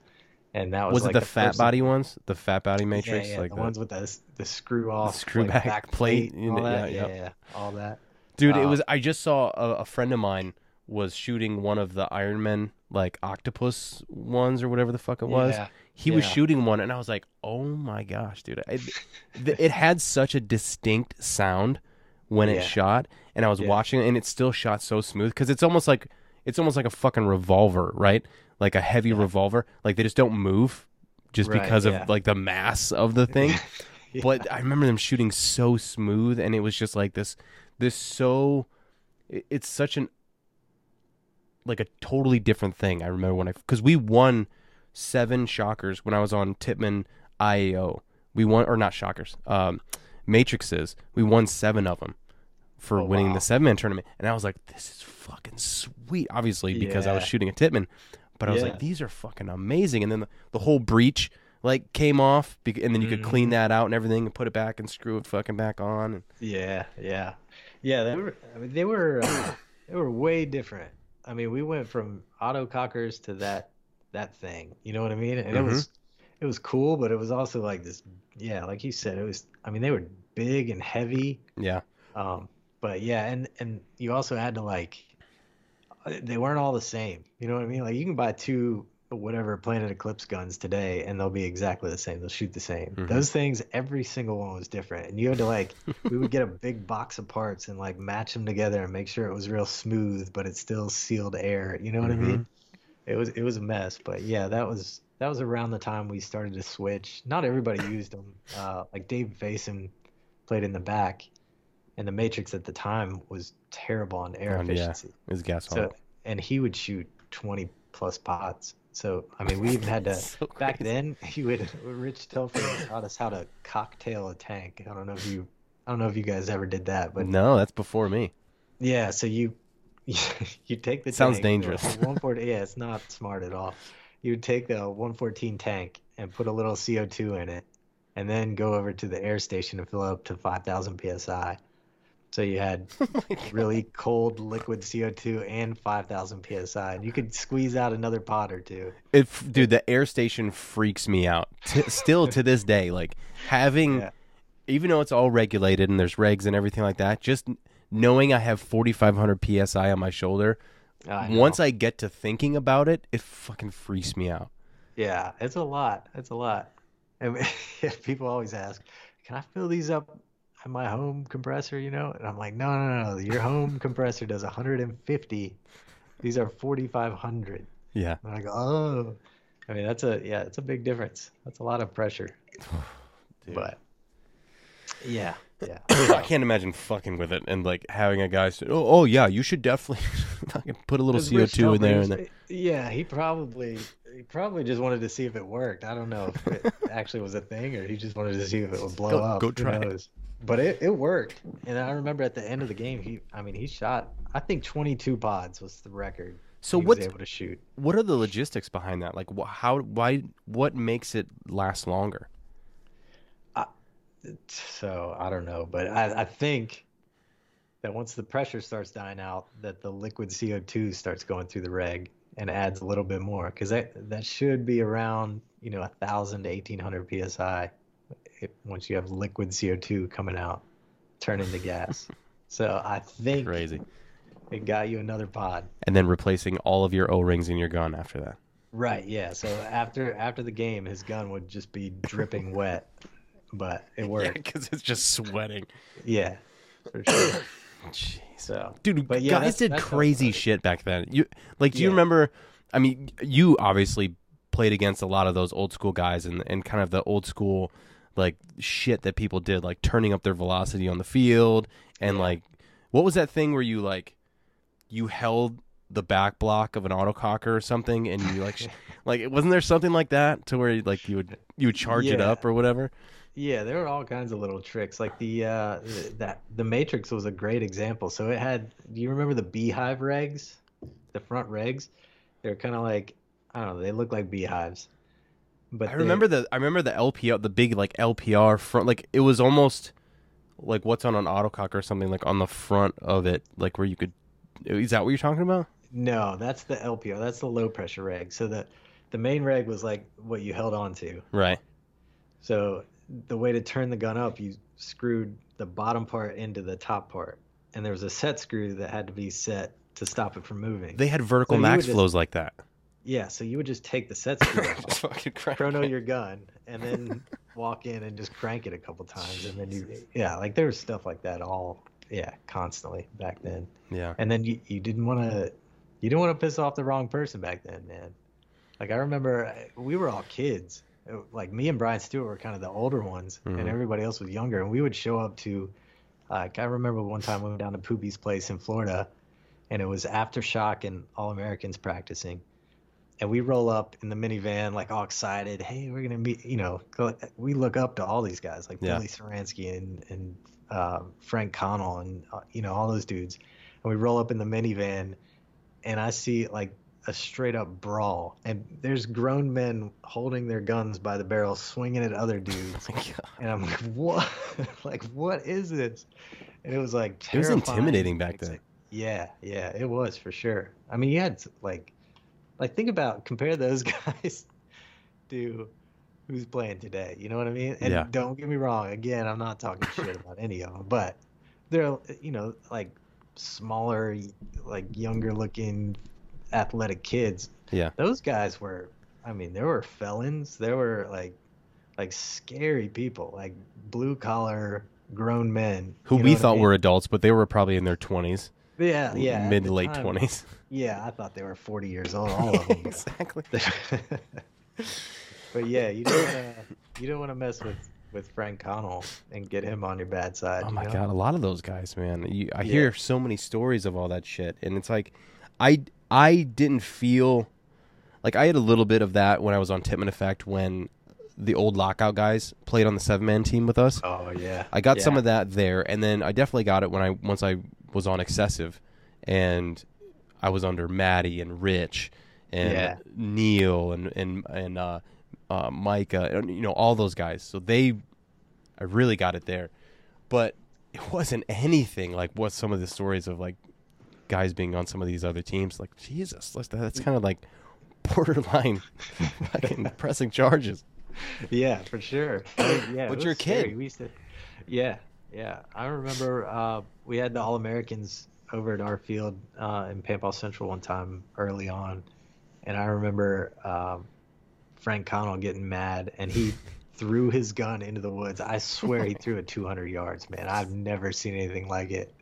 And that was, was like it the, the fat body ones, the fat body matrix, yeah, yeah, like the, the, ones with the the screw off, screw like, back, plate, plate all that, yeah, yeah, yeah, all that. Dude, it was. I just saw a, a, friend of mine was shooting one of the Iron Man like octopus ones or whatever the fuck it was. Yeah, he was shooting one, and I was like, "Oh my gosh, dude!" It, it had such a distinct sound when it shot, and I was watching it, and it still shot so smooth because it's almost like it's almost like a fucking revolver, right? Like a heavy revolver. Like they just don't move just Right, because yeah. of like the mass of the thing. Yeah. But I remember them shooting so smooth, and it was just like this, this so. It's such an like a totally different thing. I remember when I because we won seven shockers when I was on Tippmann IAO. We won or not shockers, um, matrices. We won seven of them for Oh, winning wow. the seven man tournament, and I was like, "This is fucking sweet." Obviously, because I was shooting a Tippmann, but I was Yeah. like, "These are fucking amazing." And then the, the whole breach like came off, and then you could clean Mhm. that out and everything, and put it back and screw it fucking back on. And Yeah, yeah, yeah. They were. I mean, they were. Uh, they were way different. I mean, we went from autocockers to that that thing. You know what I mean? And it Mhm. was it was cool, but it was also like this. Yeah, like you said, it was. I mean, they were big and heavy. yeah, Um, but yeah, and and you also had to like. They weren't all the same. You know what I mean? Like you can buy two whatever Planet Eclipse guns today, and they'll be exactly the same. They'll shoot the same. Mhm. Those things, every single one was different, and you had to like. we would get a big box of parts and like match them together and make sure it was real smooth, but it still sealed air. You know what I mean? It was it was a mess, but yeah, that was that was around the time we started to switch. Not everybody used them. Uh, like Dave Faison played in the back, and the Matrix at the time was terrible on air um, yeah. efficiency. it was gas So and he would shoot 20 plus pots. So I mean, we even had to So back then. He would Rich Telford taught us how to cocktail a tank. I don't know if you I don't know if you guys ever did that, but no, that's before me. yeah. So you you take the Sounds tank, dangerous. the 140 yeah, it's not smart at all. You would take the 114 tank and put a little CO2 in it, and then go over to the air station and fill up to 5,000 psi. So you had oh really cold liquid CO2 and 5,000 psi, and you could squeeze out another pot or two. If dude, the air station freaks me out. T- still to this day, like having, Yeah. even though it's all regulated and there's regs and everything like that, just knowing I have 4,500 psi on my shoulder. I. Once I get to thinking about it, it fucking freaks me out. Yeah, it's a lot. It's a lot. And people always ask, "Can I fill these up at my home compressor?" You know, and I'm like, "No, no, no. Your home compressor does 150. These are 4,500." Yeah, And I go, "Oh." I mean, that's a yeah, it's a big difference. That's a lot of pressure. Dude. But yeah, yeah. I can't imagine fucking with it and like having a guy say, "Oh, oh yeah, you should definitely put a little CO2 in there." And yeah, he probably he probably just wanted to see if it worked. I don't know if it actually was a thing or he just wanted to see if it would blow Go- up. go try it. Knows? But it, it worked. And I remember at the end of the game, he I mean he shot I think 22 pods was the record. So he what's- was able to shoot. what are the logistics behind that? Like, wh- how, why, what makes it last longer? So I don't know, but I, I think that once the pressure starts dying out, that the liquid CO2 starts going through the reg and adds a little bit more because that that should be around you know a thousand to eighteen hundred psi if, once you have liquid CO2 coming out, turn into gas. So I think Crazy. it got you another pod. And then replacing all of your O rings in your gun after that. Right, yeah. So after after the game, his gun would just be dripping wet, but it Yeah, worked. because it's just sweating. Yeah, for sure. Jeez. So Dude, But yeah, guys that's- did that's crazy shit back then. You like, do you remember? I mean, you obviously played against a lot of those old school guys and and kind of the old school like shit that people did, like turning up their velocity on the field and Yeah. like, what was that thing where you like, you held the back block of an autococker or something and you like, sh- like wasn't there something like that to where like you would you would charge it up or whatever? yeah, there were all kinds of little tricks. Like the uh that the Matrix was a great example. So it had. Do you remember the beehive regs? The front regs. They're kind of like I don't know. They look like beehives. But I remember the I remember the LPR, the big like LPR front, like it was almost like what's on an autocock or something like on the front of it, like where you could. Is that what you're talking about? No, that's the LPO. That's the low pressure reg. So the the main reg was like what you held on to. Right. So the way to turn the gun up, you screwed the bottom part into the top part, and there was a set screw that had to be set to stop it from moving. They had vertical So max would just- flows like that. Yeah, so you would just take the set screw off, fucking chrono it. your gun, and then walk in and just crank it a couple times, and then you yeah, like there was stuff like that all yeah constantly back then. Yeah. and then you, you didn't want to you didn't want to piss off the wrong person back then man like i remember uh, we were all kids Uh, like me and brian stewart were kind of the older ones Mhm. and everybody else was younger and we would show up to like i remember one time we went down to poopy's place in florida and it was aftershock and all americans practicing and we roll up in the minivan like all excited hey we're gonna meet you know go- we look up to all these guys like Yeah. billy Saransky and and uh, frank connell and uh, you know all those dudes. And we roll up in the minivan and i see like a straight up brawl. And there's grown men holding their guns by the barrel swinging at other dudes. Oh and i'm like what? Like what is this? And it was like terrifying. It was intimidating back then. yeah yeah it was for sure. I mean you had like like think about compare those guys to who's playing today you know what i mean and Yeah. don't get me wrong again i'm not talking shit about any of them but they're you know like smaller like younger looking athletic kids Yeah. those guys were i mean there were felons there were like like scary people like blue collar grown men Who we what I thought mean? were adults, but they were probably in their twenties, yeah yeah mid late twenties. yeah i thought they were 40 years old all of them exactly. but yeah you don't uh, you don't want to mess with with frank connell and get him on your bad side Oh my know? god, a lot of those guys, man. You, I Yeah. hear so many stories of all that shit, and it's like, I I didn't feel like I had a little bit of that when I was on Tippmann Effect when the old lockout guys played on the seven man team with us. oh yeah I got some of that there, and then I definitely got it when I once I was on excessive, and I was under Maddie and Rich and Yeah. Neil and and and uh, uh, Micah, and, you know all those guys. So they, I really got it there, but it wasn't anything like what some of the stories of like guys being on some of these other teams. Like Jesus, that's, that's kind of like borderline fucking pressing charges. Yeah, for sure. I mean, yeah, But you're a kid. We used to, yeah, yeah. I remember uh, we had the All Americans over at our field uh, in Paintball Central one time early on, and I remember um, Frank Connell getting mad, and he threw his gun into the woods. I swear he threw it 200 yards, man. I've never seen anything like it.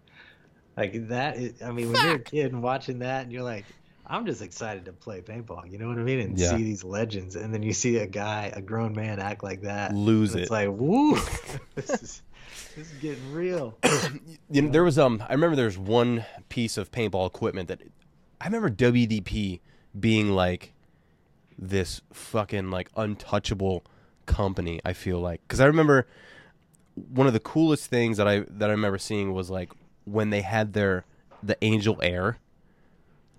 Like that. Is, I mean, when you're a kid and watching that, and you're like. I'm just excited to play paintball. You know what I mean? And Yeah. see these legends, and then you see a guy, a grown man, act like that. Lose it. It's like, woo, this is this is getting real. you know, there was um I remember there was one piece of paintball equipment that I remember WDP being like this fucking like untouchable company. I feel like because I remember one of the coolest things that I that I remember seeing was like when they had their the Angel Air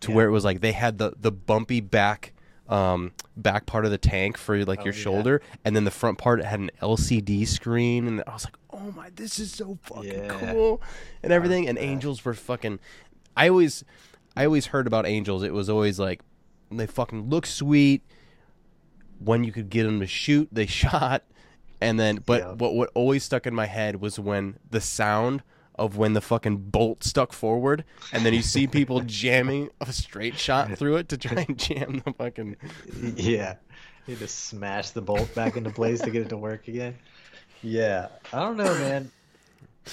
to Yeah. where it was like they had the the bumpy back um back part of the tank for like Oh, your yeah. shoulder and then the front part had an LCD screen and I was like oh my this is so fucking Yeah. cool and everything and angels were fucking I always I always heard about angels it was always like they fucking look sweet when you could get them to shoot they shot and then but Yeah. what what always stuck in my head was when the sound of when the fucking bolt stuck forward, and then you see people jamming a straight shot through it to try and jam the fucking. Yeah. You to smash the bolt back into place to get it to work again. Yeah. I don't know, man.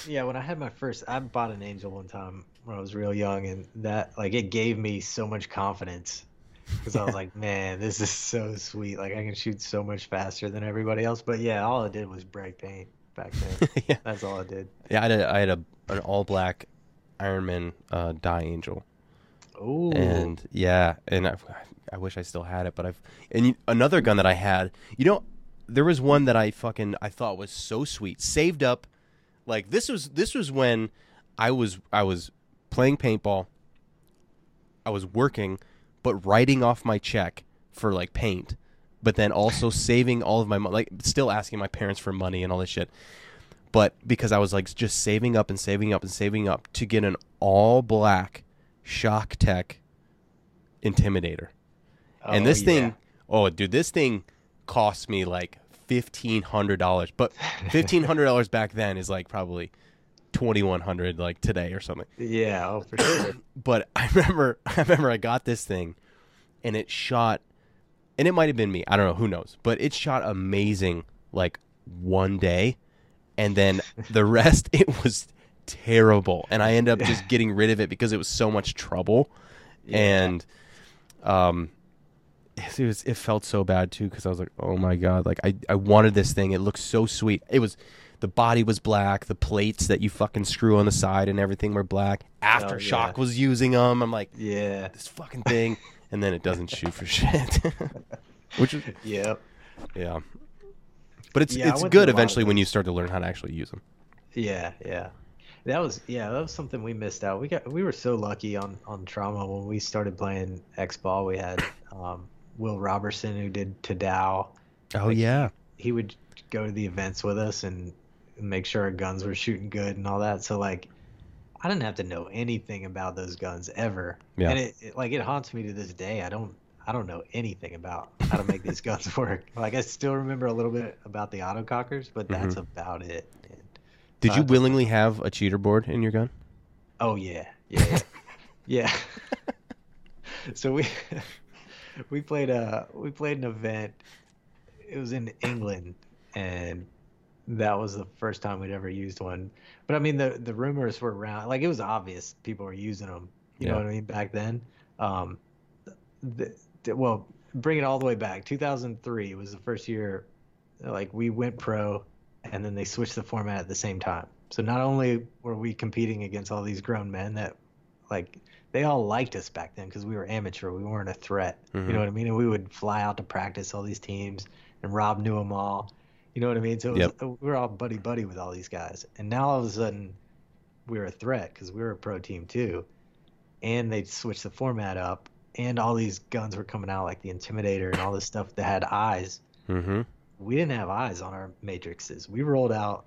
Yeah, when I had my first, I bought an Angel one time when I was real young, and that like it gave me so much confidence because I was like, man, this is so sweet. Like I can shoot so much faster than everybody else. But yeah, all it did was break paint back then. yeah, That's all I did. yeah. I had a, I had a an all black Ironman uh, die angel, Ooh. and yeah, and I, I wish I still had it, but I've and you, another gun that I had, you know, there was one that I fucking I thought was so sweet, saved up, like this was this was when I was I was playing paintball, I was working, but writing off my check for like paint, but then also saving all of my money, like still asking my parents for money and all this shit. But because I was like just saving up and saving up and saving up to get an all black shock tech intimidator. and Oh, this thing, oh dude, this thing cost me like fifteen hundred dollars. But fifteen hundred dollars back then is like probably twenty one hundred like today or something. Yeah, oh for sure. But I remember I remember I got this thing and it shot and it might have been me. I don't know, who knows. But it shot amazing like one day and then the rest it was terrible and I ended up just getting rid of it because it was so much trouble and um it was it felt so bad too because I was like, oh my god, like I I wanted this thing. It looked so sweet. It was the body was black, the plates that you fucking screw on the side and everything were black. Aftershock yeah. was using them. I'm like, Yeah. this fucking thing, and then it doesn't shoot for shit. Which is Yep. yeah, but it's Yeah, it's good a lot of eventually when you start to learn how to actually use them. Yeah, yeah. That was yeah, that was something we missed out. We got we were so lucky on on trauma when we started playing X ball. We had um, Will Robertson who did Tadao. Oh Like, yeah, He would go to the events with us and make sure our guns were shooting good and all that. So like, I didn't have to know anything about those guns ever. Yeah. And it, it like it haunts me to this day. I don't I don't know anything about how to make these guns work. Like I still remember a little bit about the autocockers, but that's about it. And, did you Uh, willingly have a cheater board in your gun? Oh yeah, yeah, yeah. yeah. so we we played a we played an event. It was in England, and that was the first time we'd ever used one. But I mean, the the rumors were around. Like it was obvious people were using them. You know what I mean? Back then, um, the, the- well, bring it all the way back. 2003 was the first year. Like we went pro, and then they switched the format at the same time. So not only were we competing against all these grown men that, like, they all liked us back then because we were amateur. We weren't a threat. Mhm. You know what I mean? And we would fly out to practice all these teams, and Rob knew them all. You know what I mean? So it was, we are all buddy buddy with all these guys. And now all of a sudden, we are a threat because we are a pro team too. And they switched the format up, and all these guns were coming out like the Intimidator and all this stuff that had eyes Mm-hmm. we didn't have eyes on our matrices. We rolled out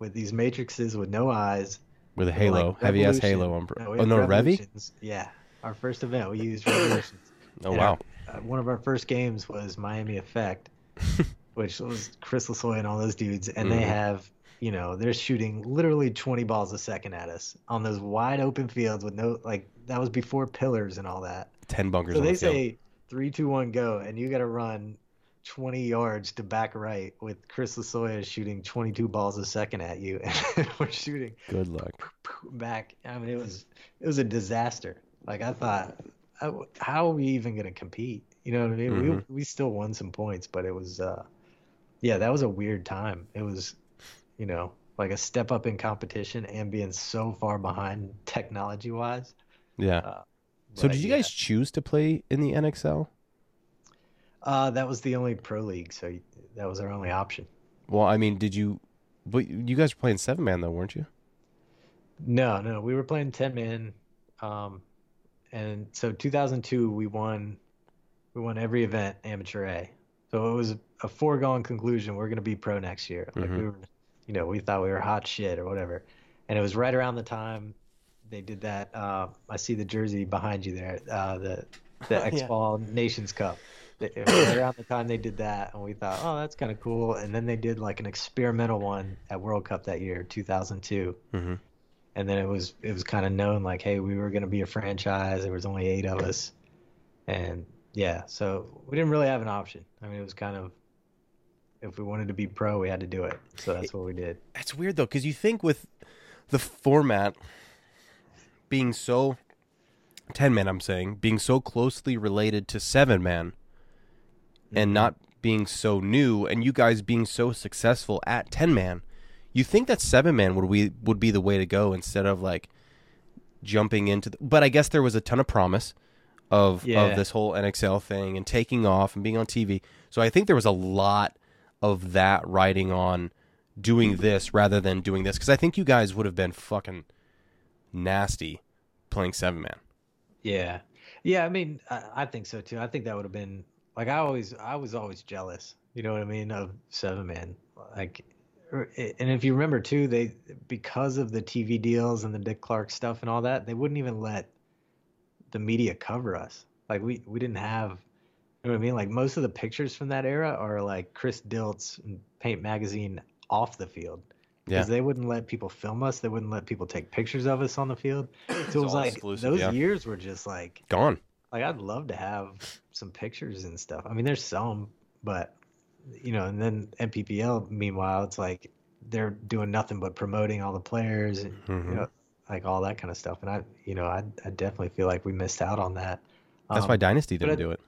with these matrices with no eyes. With a halo, like heavy ass halo on. No, oh no, Revy. Yeah, our first event we used Revolutions. Oh And wow. our- uh, one of our first games was Miami Effect, which was Chris Lasoya and all those dudes, and they Mhm. have. You know, they're shooting literally 20 balls a second at us on those wide open fields with no like that was before pillars and all that. Ten bunkers So they the say three, two, one, go, and you got to run 20 yards to back right with Chris Lasoya shooting 22 balls a second at you, and we're shooting Good luck. back. I mean, it was it was a disaster. Like I thought, how are we even gonna compete? You know what I mean? Mhm. We we still won some points, but it was uh, yeah, that was a weird time. It was, you know, like a step up in competition and being so far behind technology wise. Yeah. Uh, so did you yeah. guys choose to play in the NXL? Uh, that was the only pro league, so that was our only option. Well, I mean, did you? But you guys were playing seven man though, weren't you? No, no, we were playing 10 man. Um, and so 2002 we won we won every event amateur A. So it was a foregone conclusion we're going to be pro next year. Like Mhm. we were you know, we thought we were hot shit or whatever. And it was right around the time they did that uh, I see the jersey behind you there. Uh, the the X-Ball Nations Cup. It right around the time they did that and we thought, "Oh, that's kind of cool." And then they did like an experimental one at World Cup that year, 2002 Mm-hmm. and then it was it was kind of known like, hey, we were gonna be a franchise. There was only eight of us, and yeah, so we didn't really have an option. I mean, it was kind of if we wanted to be pro, we had to do it. So that's what we did. That's weird though, because you think with the format being so ten man, I'm saying being so closely related to seven man, and Mhm. not being so new, and you guys being so successful at ten man, you think that seven man would we would be the way to go instead of like jumping into. The, but I guess there was a ton of promise of Yeah. of this whole NXL thing and taking off and being on TV. So I think there was a lot of that riding on doing this rather than doing this because I think you guys would have been fucking nasty playing seven man. Yeah, yeah. I mean, I, I think so too. I think that would have been like I always, I was always jealous. You know what I mean of Seven Man. Like, er, and if you remember too, they because of the TV deals and the Dick Clark stuff and all that, they wouldn't even let the media cover us. Like we we didn't have. You know what I mean? Like most of the pictures from that era are like Chris Diltz and Paint Magazine off the field. Yeah. Because they wouldn't let people film us. They wouldn't let people take pictures of us on the field. So it was like those yeah. years were just like Gone. like I'd love to have some pictures and stuff. I mean, there's some, but you know, and then NPPL. Meanwhile, it's like they're doing nothing but promoting all the players and Mhm. you know, like all that kind of stuff. And I, you know, I, I definitely feel like we missed out on that. That's Um, why Dynasty didn't I- do it.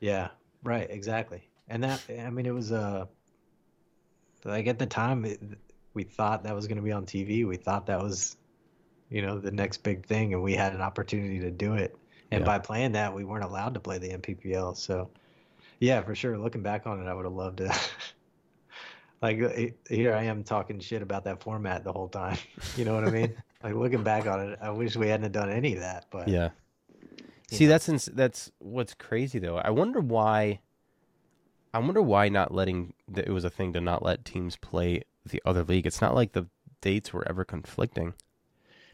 Yeah, right, exactly. And that, I mean, it was uh, like at the time, it, we thought that was going to be on TV. We thought that was, you know, the next big thing, and we had an opportunity to do it. And Yeah. by playing that, we weren't allowed to play the NPPL. So, yeah, for sure. Looking back on it, I would have loved to. like eh, here I am talking shit about that format the whole time. You know what I mean? like looking back on it, I wish we hadn't done any of that. But Yeah. See, know. that's ins- that's what's crazy though. I wonder why. I wonder why not letting that it was a thing to not let teams play the other league. It's not like the dates were ever conflicting.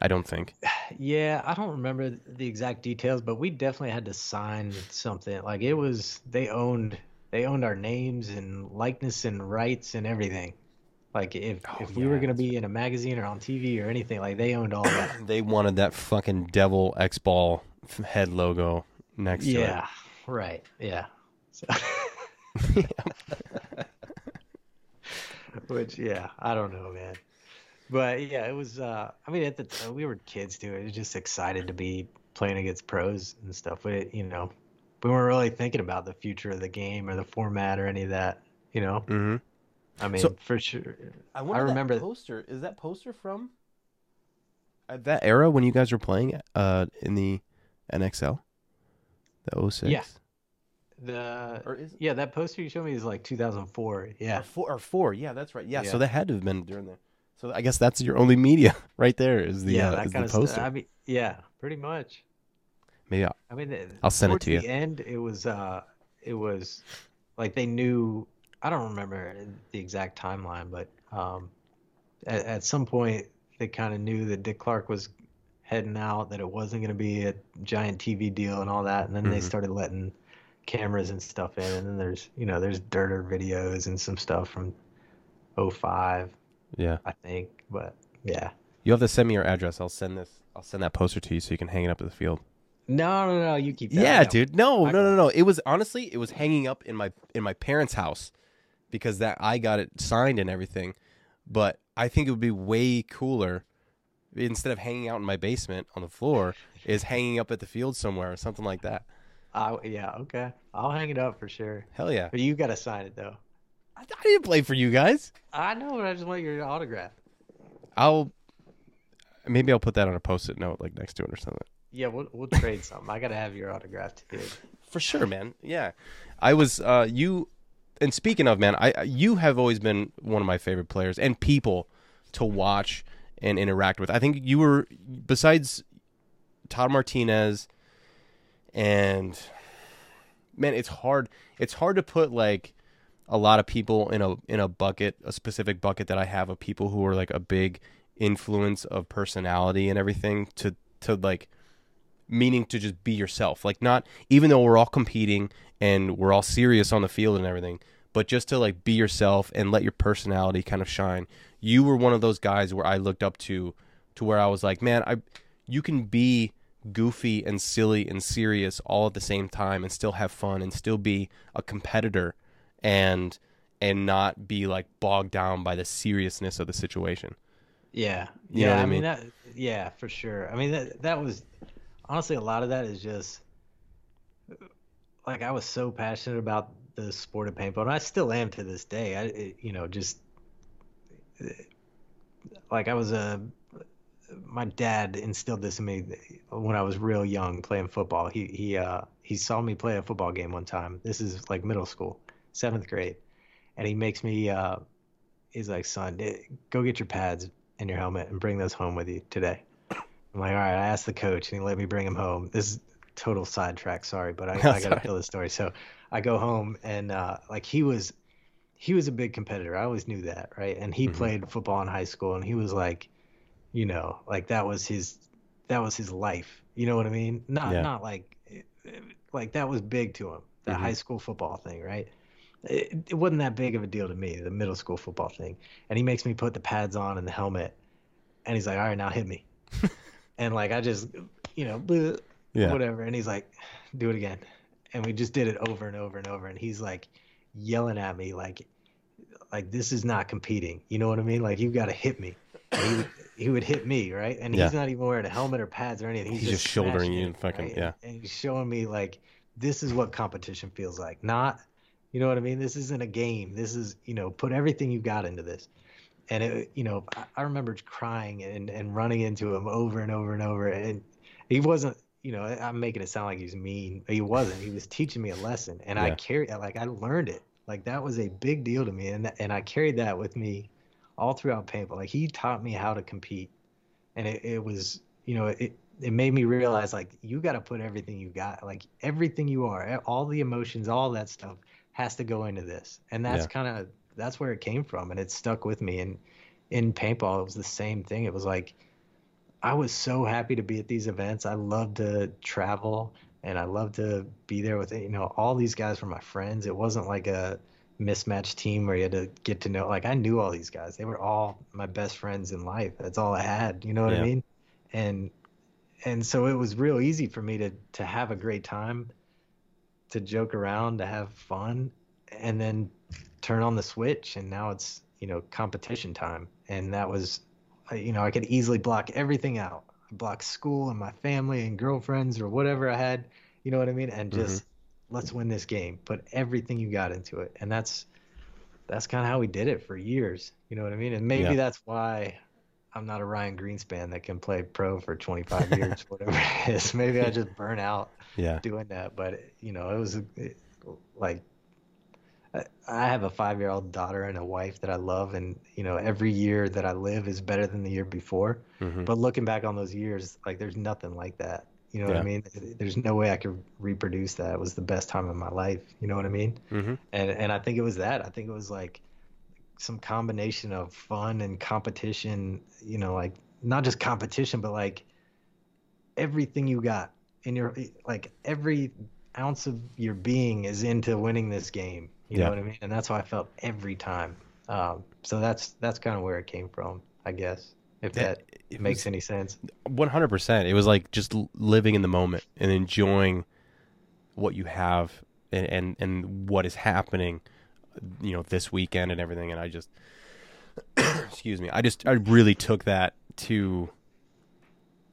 I don't think. Yeah, I don't remember the exact details, but we definitely had to sign something. Like it was they owned they owned our names and likeness and rights and everything. Like if Oh, if we yeah, were gonna be in a magazine or on TV or anything, like they owned all that. They wanted that fucking devil X ball head logo next to yeah, right. Yeah. So, which yeah, I don't know, man. But yeah, it was. uh I mean, at the time we were kids too. It was just excited to be playing against pros and stuff. But you know, we weren't really thinking about the future of the game or the format or any of that. You know, hmm I mean, So- for sure. I wonder that remember- poster. Is that poster from at that era when you guys were playing uh in the NXL? The 06? Yeah. The Or is yeah, that poster you showed me is like 2004. Yeah, Or four, or four. Yeah, that's right. Yeah, so that had to have been during the. So I guess that's your only media right there is the yeah, uh, that is kind the of poster. stuff. I mean, yeah, pretty much. Maybe I'll, I mean, the- I'll send it to you. At the end, it was uh, it was like they knew. I don't remember the exact timeline, but um, at, at some point they kind of knew that Dick Clark was heading out, that it wasn't going to be a giant TV deal and all that, and then they Mhm. started letting cameras and stuff in, and then there's you know there's Dirter videos and some stuff from 05, yeah. I think, but yeah. You have to send me your address. I'll send this. I'll send that poster to you so you can hang it up at the field. No, no, no, you keep that. Yeah, dude. No, I no, no, no. It was honestly, it was hanging up in my in my parents' house because that I got it signed and everything. But I think it would be way cooler instead of hanging out in my basement on the floor is hanging up at the field somewhere or something like that. I, yeah, okay. I'll hang it up for sure. Hell yeah. But you got to sign it though. I, I didn't play for you guys. I know, but I just want your autograph. I'll maybe I'll put that on a post-it note like next to it or something. Yeah, we'll we'll trade something. I gotta have your autograph too. For sure, man. Yeah, I was uh, you. And speaking of man, I- you have always been one of my favorite players and people to watch and interact with. I think you were besides Todd Martinez and man, it's hard. It's hard to put like a lot of people in a in a bucket, a specific bucket that I have of people who are like a big influence of personality and everything to to like meaning to just be yourself. Like not even though we're all competing and we're all serious on the field and everything, but just to like be yourself and let your personality kind of shine. You were one of those guys where I looked up to to where I was like, man, I you can be goofy and silly and serious all at the same time and still have fun and still be a competitor and and not be like bogged down by the seriousness of the situation. Yeah. You yeah, I mean mean? that yeah, for sure. I mean that that was honestly a lot of that is just like I was so passionate about the sport of paintball and I still am to this day. I it, you know, just like I was a my dad instilled this in me when I was real young playing football. He he uh he saw me play a football game one time. This is like middle school, 7th grade. And he makes me uh he's like, "Son, eh, go get your pads and your helmet and bring those home with you today." I'm like, "All right." I asked the coach and he let me bring them home. This is total sidetrack, sorry, but I, I gotta tell the story. So, I go home and uh like he was he was a big competitor. I always knew that, right? And he Mhm. played football in high school and he was like, you know, like that was his that was his life. You know what I mean? Not Yeah. not like like that was big to him. The Mhm. high school football thing, right? It, it wasn't that big of a deal to me, the middle school football thing. And he makes me put the pads on and the helmet and he's like, "All right, now hit me." and like I just, you know, bleh, Yeah. whatever. And he's like, "Do it again." And we just did it over and over and over and he's like yelling at me like like this is not competing. You know what I mean? Like you've got to hit me. And he would, he would hit me, right? And Yeah. he's not even wearing a helmet or pads or anything. He's, He's just shouldering you and fucking- right? yeah. And he's showing me like this is what competition feels like. Not, you know what I mean? This isn't a game. This is, you know, put everything you've got into this. And it, you know, I, I remember crying and and running into him over and over and over. And he wasn't, you know, I'm making it sound like he's mean. He wasn't. He was teaching me a lesson, and I carried, like, I learned it. Like that was a big deal to me, and and I carried that with me all throughout paintball. Like he taught me how to compete, and it, it was, you know, it it made me realize like you got to put everything you got, like everything you are, all the emotions, all that stuff has to go into this, and that's Yeah. kind of that's where it came from, and it stuck with me. And in paintball, it was the same thing. It was like I was so happy to be at these events. I love to travel and I love to be there with you know all these guys were my friends. It wasn't like a mismatched team where you had to get to know like I knew all these guys. They were all my best friends in life. That's all I had, you know what Yeah. I mean? And and so it was real easy for me to to have a great time, to joke around, to have fun, and then turn on the switch and now it's, you know, competition time. And that was you know, I could easily block everything out. Block school and my family and girlfriends or whatever I had, you know what I mean? And mm-hmm. just let's win this game. Put everything you got into it. And that's that's kind of how we did it for years. You know what I mean? And maybe Yeah. that's why I'm not a Ryan Greenspan that can play pro for 25 years, whatever it is. Maybe I just burn out Yeah. doing that. But you know, it was it, like I- have a five-year-old daughter and a wife that I love, and you know, every year that I live is better than the year before. hmm But looking back on those years, like there's nothing like that. You know what I mean? There's no way I could reproduce that. It was the best time of my life. You know what I mean? hmm And and I think it was that. I think it was like some combination of fun and competition. You know, like not just competition, but like everything you got in your like every ounce of your being is into winning this game. You Yeah. know what I mean? And that's how I felt every time. Um, so that's that's kind of where it came from, I guess. If Yeah, that makes was- any sense. One hundred percent. It was like just living in the moment and enjoying what you have and, and and what is happening, you know, this weekend and everything. And I just, excuse me, I just I really took that to,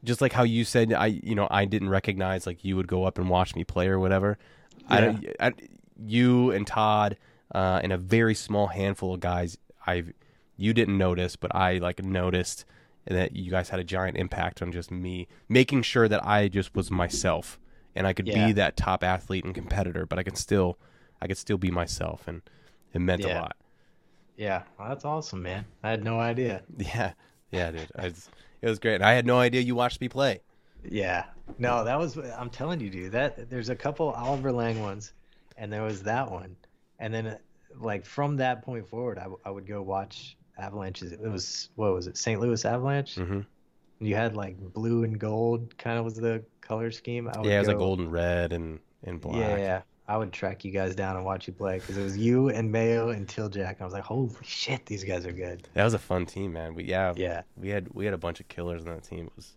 just like how you said, I you know I didn't recognize like you would go up and watch me play or whatever. I, don't- I you and Todd uh, and a very small handful of guys I've you didn't notice, but I like noticed and that you guys had a giant impact on just me making sure that I just was myself and I could Yeah. be that top athlete and competitor, but I could still I could still be myself and it meant a lot. Yeah, well, that's awesome, man. I had no idea. Yeah. Yeah, dude. I it was great. And I had no idea you watched me play. Yeah. No, that was I'm telling you, dude. That there's a couple Oliver Lang ones, and there was that one, and then like from that point forward, I, would go watch Avalanches. It was what was it, St. Louis Avalanche? hmm You had like blue and gold, kind of was the color scheme. I would Yeah, it was like go- gold and red and, and black. Yeah, yeah. I would track you guys down and watch you play because it was you and Mayo and Jack. I was like, holy shit, these guys are good. That was a fun team, man. We yeah, Yeah. we had we had a bunch of killers on that team. It was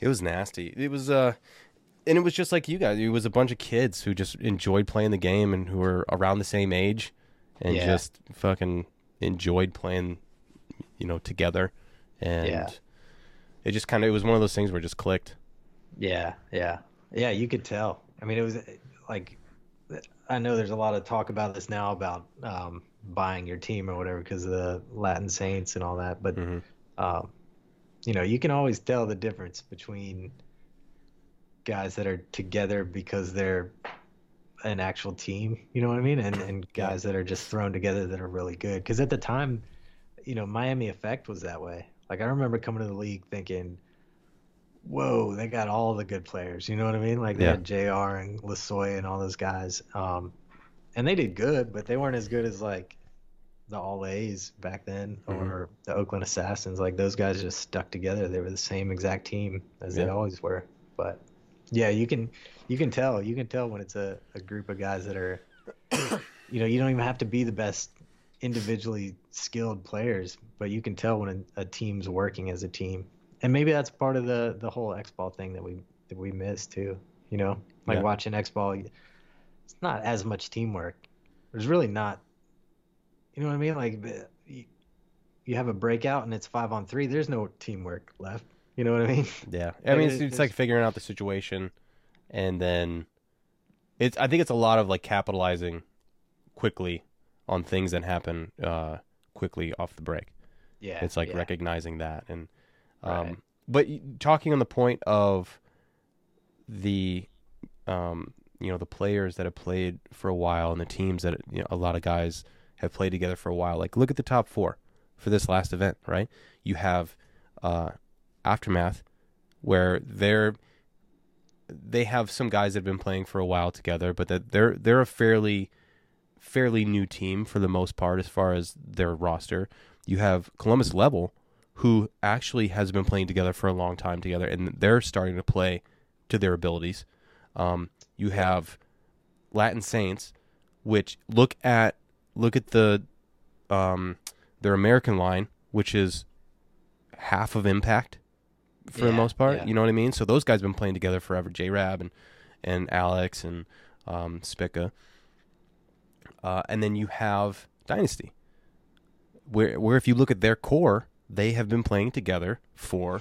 it was nasty. It was uh and it was just like you guys. It was a bunch of kids who just enjoyed playing the game and who were around the same age and Yeah. just fucking enjoyed playing you know together and Yeah. it just kind of it was one of those things where it just clicked. Yeah, yeah, yeah. You could tell. I mean, it was like I know there's a lot of talk about this now about um, buying your team or whatever because of the Latin Saints and all that. But Mhm. um, you know, you can always tell the difference between guys that are together because they're an actual team. You know what I mean? And and guys that are just thrown together that are really good. Because at the time, you know, Miami Effect was that way. Like I remember coming to the league thinking whoa, they got all the good players. You know what I mean? Like they Yeah. had Jr. and Lasoya and all those guys. Um, and they did good, but they weren't as good as like the All A's back then Mhm. or the Oakland Assassins. Like those guys just stuck together. They were the same exact team as they always were. But yeah, you can you can tell you can tell when it's a, a group of guys that are you know you don't even have to be the best individually skilled players, but you can tell when a, a team's working as a team and maybe that's part of the the whole X ball thing that we that we miss too. You know, like Yeah. watching X ball, it's not as much teamwork. There's really not. You know what I mean? Like you, you have a breakout and it's five on three. There's no teamwork left. You know what I mean? Yeah, I mean, it's, it's like figuring out the situation, and then it's. I think it's a lot of like capitalizing quickly on things that happen uh, quickly off the break. Yeah. It's like yeah. recognizing that, and um, Right. but talking on the point of the, um, you know, the players that have played for a while and the teams that you know a lot of guys have played together for a while. Like look at the top four for this last event, right? You have uh, aftermath where they're they have some guys that have been playing for a while together, but that they're they're a fairly fairly new team for the most part as far as their roster. You have Columbus Level, who actually has been playing together for a long time together, and they're starting to play to their abilities. Um, you have Latin Saints, which look at look at the um, their American line, which is half of Impact for the most part. yeah. You know what I mean? So those guys have been playing together forever. J Rab and and Alex and um, Spica. Uh, and then you have Dynasty, where where if you look at their core, they have been playing together for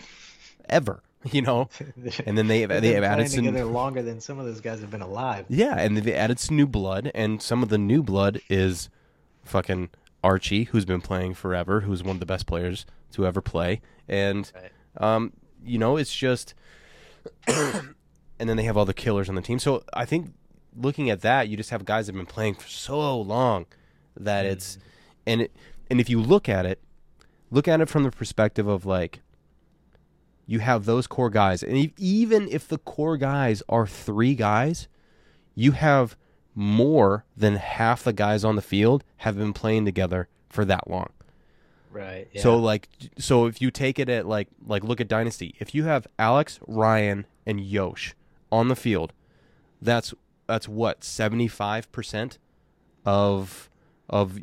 ever. You know, and then they have They've they have added some together longer than some of those guys have been alive. yeah, and they added some new blood, and some of the new blood is fucking Archie, who's been playing forever, who's one of the best players to ever play, and Right. um, you know, it's just, and then they have all the killers on the team. So I think looking at that, you just have guys that have been playing for so long that mm. it's, and it, and if you look at it, look at it from the perspective of like, you have those core guys, and even if the core guys are three guys, you have more than half the guys on the field have been playing together for that long. Right. Yeah. So like so if you take it at like like look at Dynasty, if you have Alex, Ryan, and Yosh on the field, that's that's what, seventy five percent of of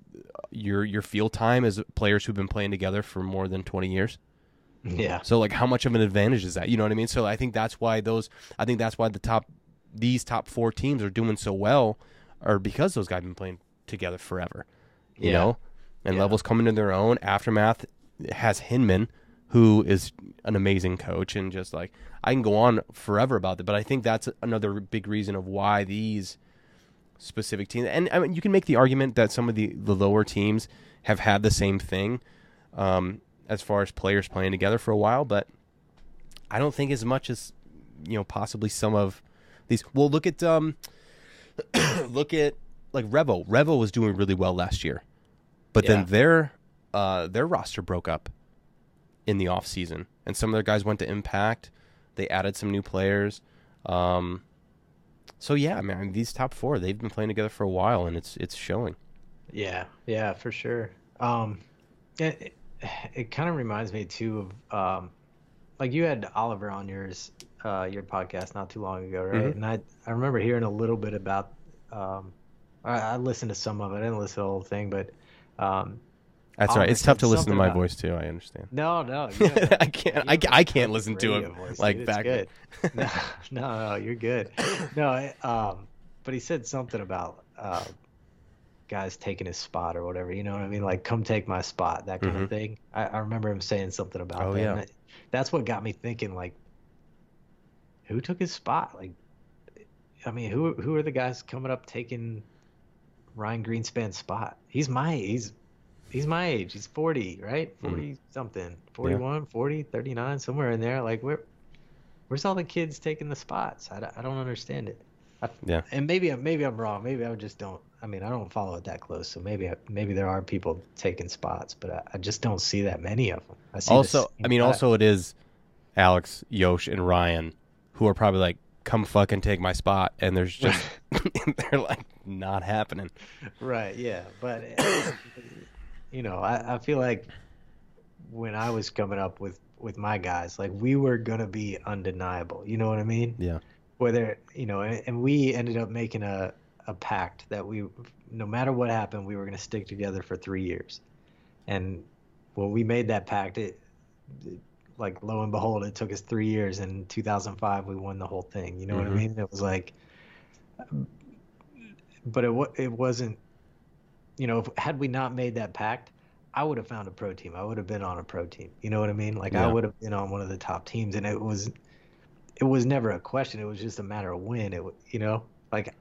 your your field time as players who've been playing together for more than twenty years. yeah. So like how much of an advantage is that? You know what I mean? So I think that's why those I think that's why the top these top four teams are doing so well are because those guys have been playing together forever. You Yeah. know? And Yeah. levels coming to their own. Aftermath has Hinman, who is an amazing coach and just like I can go on forever about that, but I think that's another big reason of why these specific teams and I mean you can make the argument that some of the, the lower teams have had the same thing. Um, as far as players playing together for a while, but I don't think as much as you know possibly some of these. Well, look at um, look at like Revo. Revo was doing really well last year, but Yeah. then their uh, their roster broke up in the off season, and some of their guys went to Impact. They added some new players. Um, so yeah, I mean, these top four they've been playing together for a while, and it's it's showing. Yeah, yeah, for sure. Um, it it, it kind of reminds me too of um, like you had Oliver on yours uh your podcast not too long ago, right? Mhm. And I I remember hearing a little bit about Um, I, I listened to some of it. I didn't listen to the whole thing, but um, That's right. It's tough to listen to my about- voice too. I understand. no, no, I can't. I, I can't listen to it voice, like dude. Back. good. no, no, no, you're good. No, I- um, but he said something about uh, guys taking his spot or whatever. You know what I mean? Like, come take my spot, that kind Mhm. of thing. I, I remember him saying something about Oh, that. yeah. that's what got me thinking. Like, who took his spot? Like, I mean, who who are the guys coming up taking Ryan Greenspan's spot? He's my he's he's my age. He's 40, right? Mhm. 40 something. 41, 40, 39, somewhere in there. Like where where's all the kids taking the spots? I, don't- I don't understand it. I, Yeah. And maybe I- maybe I'm wrong. Maybe I just don't I mean, I don't follow it that close, so maybe I, maybe there are people taking spots, but I, I just don't see that many of them. I see Also, I mean, guy. also it is Alex, Yosh, and Ryan who are probably like, "Come fucking take my spot," and there's just they're like not happening. Right, yeah, but you know, I, I feel like when I was coming up with with my guys, like we were gonna be undeniable. You know what I mean? Yeah. Whether you know, and, and we ended up making a a pact that we, no matter what happened, we were gonna stick together for three years. And when we made that pact, it, it like lo and behold, it took us three years. And in 2005, we won the whole thing. You know what I Mhm. mean? It was like, but it it wasn't you know, if, had we not made that pact, I would have found a pro team. I would have been on a pro team. You know what I mean? Like Yeah. I would have been on one of the top teams, and it was, it was never a question. It was just a matter of when. It, you know, like,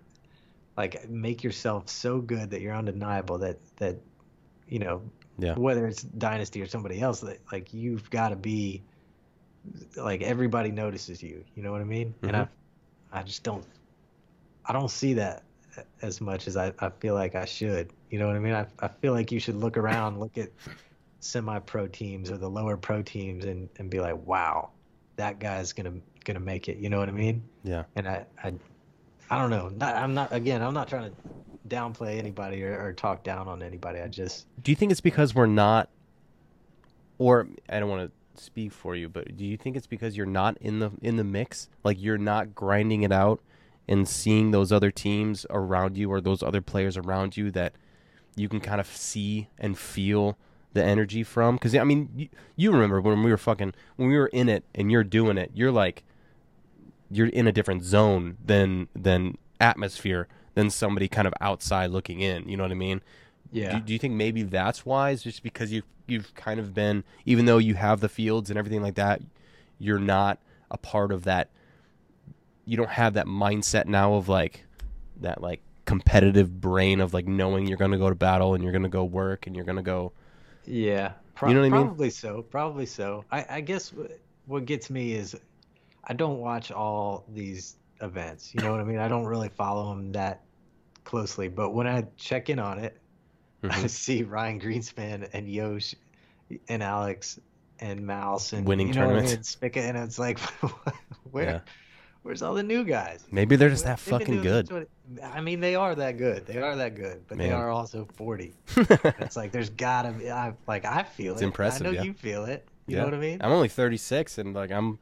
like make yourself so good that you're undeniable. That that, you know, Yeah. whether it's dynasty or somebody else, that like you've got to be, like everybody notices you. You know what I mean? And mm-hmm. I, I just don't, I don't see that as much as I, I feel like I should. You know what I mean? I, I feel like you should look around, look at semi-pro teams or the lower pro teams, and, and be like, wow, that guy's gonna gonna make it. You know what I mean? Yeah. And I I, I don't know. Not, I'm not again. I'm not trying to downplay anybody or, or talk down on anybody. I just Do you think it's because we're not, or I don't want to speak for you, but do you think it's because you're not in the in the mix? Like you're not grinding it out and seeing those other teams around you or those other players around you that you can kind of see and feel the energy from? Because I mean, you, you remember when we were fucking when we were in it and you're doing it, you're like you're in a different zone than than atmosphere than somebody kind of outside looking in. You know what I mean? yeah. Do, do you think maybe that's why? It's just because you you've kind of been, even though you have the fields and everything like that, you're not a part of that. You don't have that mindset now of like that like competitive brain of like knowing you're going to go to battle and you're going to go work and you're going to go. Yeah, pro- You know what I mean? Probably so. Probably so. I, I guess wh- what gets me is I don't watch all these events. You know what I mean? I don't really follow them that closely. But when I check in on it, I Mhm. see Ryan Greenspan and Yosh and Alex and Mouse and Winning you know what I mean? tournaments. and and it's like, where, Yeah. Where's all the new guys? Maybe they're just They've that fucking good. twenty- I mean, they are that good. They are that good, but they are also forty. It's like there's gotta be. I like I feel it. It's it. impressive, I know yeah. you feel it. You Yeah. know what I mean? I'm only 36 and like I'm,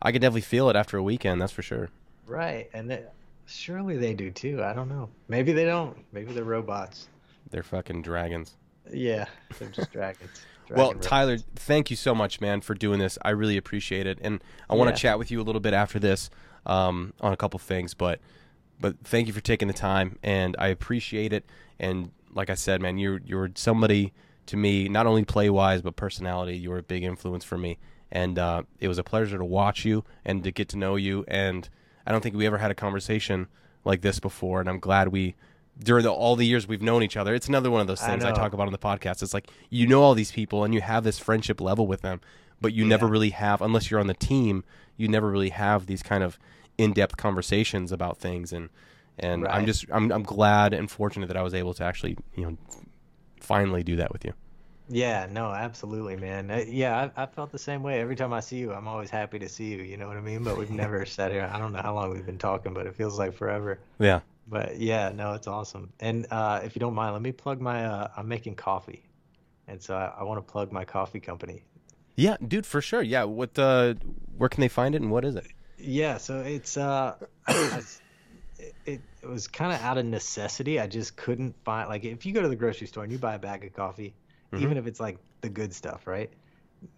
I could definitely feel it after a weekend. That's for sure. Right, and they, surely they do too. I don't know. Maybe they don't. Maybe they're robots. They're fucking dragons. Yeah, they're just dragons. Well, Dragon Tyler, thank you so much, man, for doing this. I really appreciate it, and I want Yeah. to chat with you a little bit after this um, on a couple things. But, but thank you for taking the time, and I appreciate it. And like I said, man, you're you're somebody to me, not only play wise but personality. You were a big influence for me, and uh, it was a pleasure to watch you and to get to know you. And I don't think we ever had a conversation like this before, and I'm glad we. During the, all the years we've known each other, it's another one of those things I, know. talk about on the podcast. It's like you know all these people and you have this friendship level with them, but you never really have, unless you're on the team, you never really have these kind of in-depth conversations about things. And and I'm just I'm I'm glad and fortunate that I was able to actually you know finally do that with you. Yeah, no, absolutely, man. Uh, yeah, I, I felt the same way. Every time I see you, I'm always happy to see you. You know what I mean? But we've never sat here. I don't know how long we've been talking, but it feels like forever. Yeah. But yeah, no, it's awesome. And uh, if you don't mind, let me plug my. Uh, I'm making coffee, and so I, I want to plug my coffee company. Yeah, dude, for sure. Yeah, what uh where can they find it and what is it? Yeah, so it's uh, I- it, it was kind of out of necessity. I just couldn't find like if you go to the grocery store and you buy a bag of coffee, Mhm. even if it's like the good stuff, right?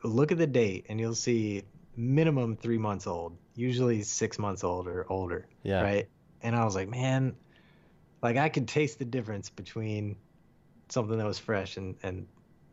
Look at the date and you'll see minimum three months old, usually six months old or older, Yeah. right? And I was like, man, like I could taste the difference between something that was fresh and and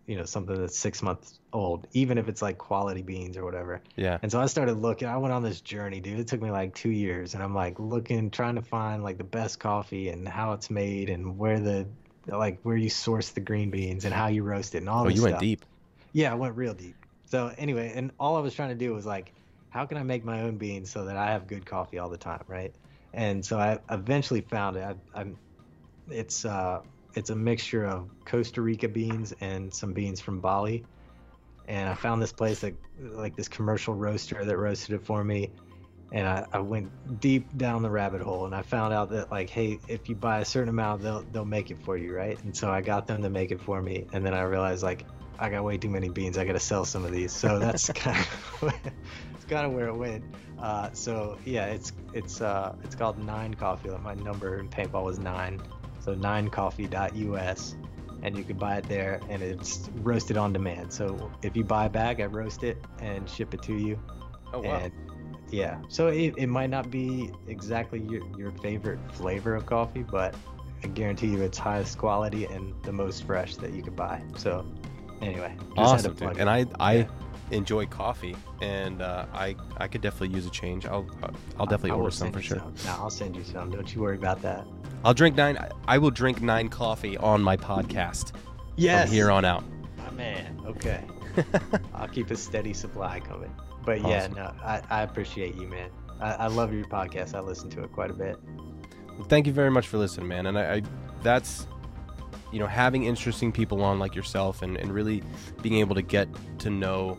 you know something that's six months old, even if it's like quality beans or whatever. Yeah. And so I started looking. I went on this journey, dude. It took me like two years, and I'm like looking, trying to find like the best coffee and how it's made and where the like where you source the green beans and how you roast it and all Oh, you went stuff. deep. Yeah, I went real deep. So anyway, and all I was trying to do was like, how can I make my own beans so that I have good coffee all the time, right? And so I eventually found it. I, I'm, it's uh, it's a mixture of Costa Rica beans and some beans from Bali. And I found this place that, like this commercial roaster that roasted it for me. And I, I went deep down the rabbit hole and I found out that like, hey, if you buy a certain amount, they'll they'll make it for you, right? And so I got them to make it for me. And then I realized like I got way too many beans. I got to sell some of these. So that's kind of it's kind of where it went. Uh, so yeah, it's it's uh, it's called Nine Coffee. Like My number in paintball was nine. So ninecoffee.us, and you can buy it there, and it's roasted on demand. So if you buy a bag, I roast it and ship it to you. Oh And yeah, so it, it might not be exactly your, your favorite flavor of coffee, but I guarantee you it's highest quality and the most fresh that you could buy. So anyway, just had to awesome, plug dude. And I I Yeah. Enjoy coffee, and uh, I I could definitely use a change. I'll I'll definitely I order some for sure. some. No, I'll send you some. Don't you worry about that. I'll drink nine. I- will drink nine coffee on my podcast Yes. from here on out. My man. Okay. I'll keep a steady supply coming. But yeah, no, I, I appreciate you, man. I, I love your podcast. I listen to it quite a bit. Well, thank you very much for listening, man. And I, I that's you know having interesting people on like yourself and, and really being able to get to know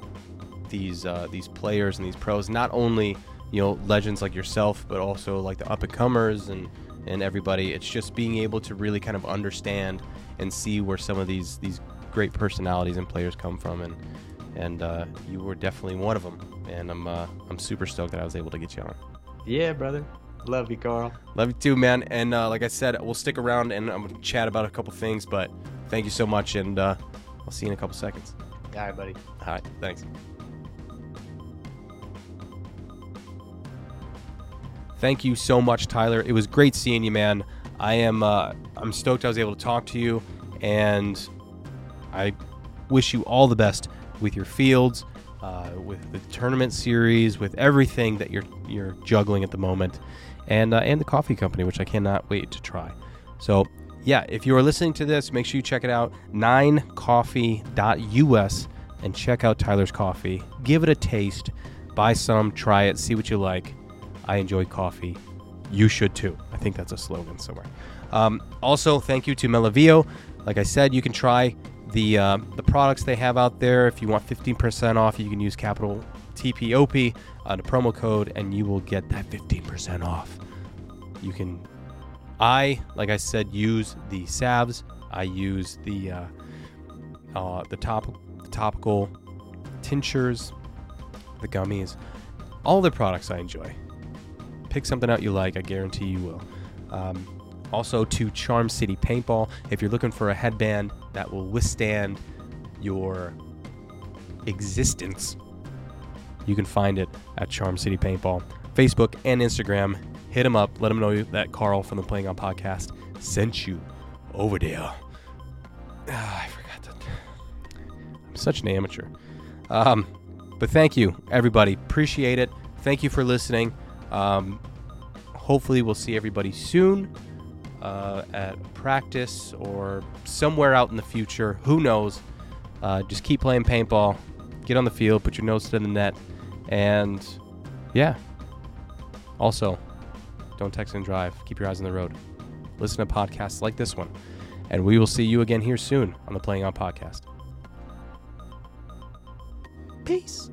these uh, these players and these pros, not only you know legends like yourself, but also like the up and comers and and everybody. It's just being able to really kind of understand and see where some of these these great personalities and players come from and and uh, you were definitely one of them and I'm uh, I'm super stoked that I was able to get you on. Yeah, brother. Love you, Carl. Love you too, man. And uh, like I said, we'll stick around and I'm gonna chat about a couple things. But thank you so much, and uh, I'll see you in a couple seconds. All right, buddy. All right, thanks. Thank you so much, Tyler. It was great seeing you, man. I am uh, I'm stoked I was able to talk to you, and I wish you all the best with your fields, uh, with the tournament series, with everything that you're you're juggling at the moment, and uh, and the coffee company, which I cannot wait to try. So yeah, if you are listening to this, make sure you check it out, ninecoffee.us, and check out Tyler's Coffee. Give it a taste, buy some, try it, see what you like. I enjoy coffee. You should too. I think that's a slogan somewhere. Um, also, thank you to Melavio. Like I said, you can try the uh, the products they have out there. If you want 15% off, you can use capital TPOP on the promo code, and you will get that 15% off. You can I, like I said, use the salves. I use the uh, uh, the top the topical tinctures, the gummies, all the products I enjoy. Pick something out you like. I guarantee you will. Um, also to Charm City Paintball, if you're looking for a headband that will withstand your existence, you can find it at Charm City Paintball, Facebook and Instagram. Hit them up. Let them know that Carl from the Playing On podcast sent you over there. I forgot that. I'm such an amateur. Um, but thank you, everybody. Appreciate it. Thank you for listening. Um, hopefully, we'll see everybody soon uh, at practice or somewhere out in the future. Who knows? Uh, just keep playing paintball. Get on the field. Put your nose to the net. And yeah. Also, don't text and drive. Keep your eyes on the road. Listen to podcasts like this one. And we will see you again here soon on the Playing On Podcast. Peace.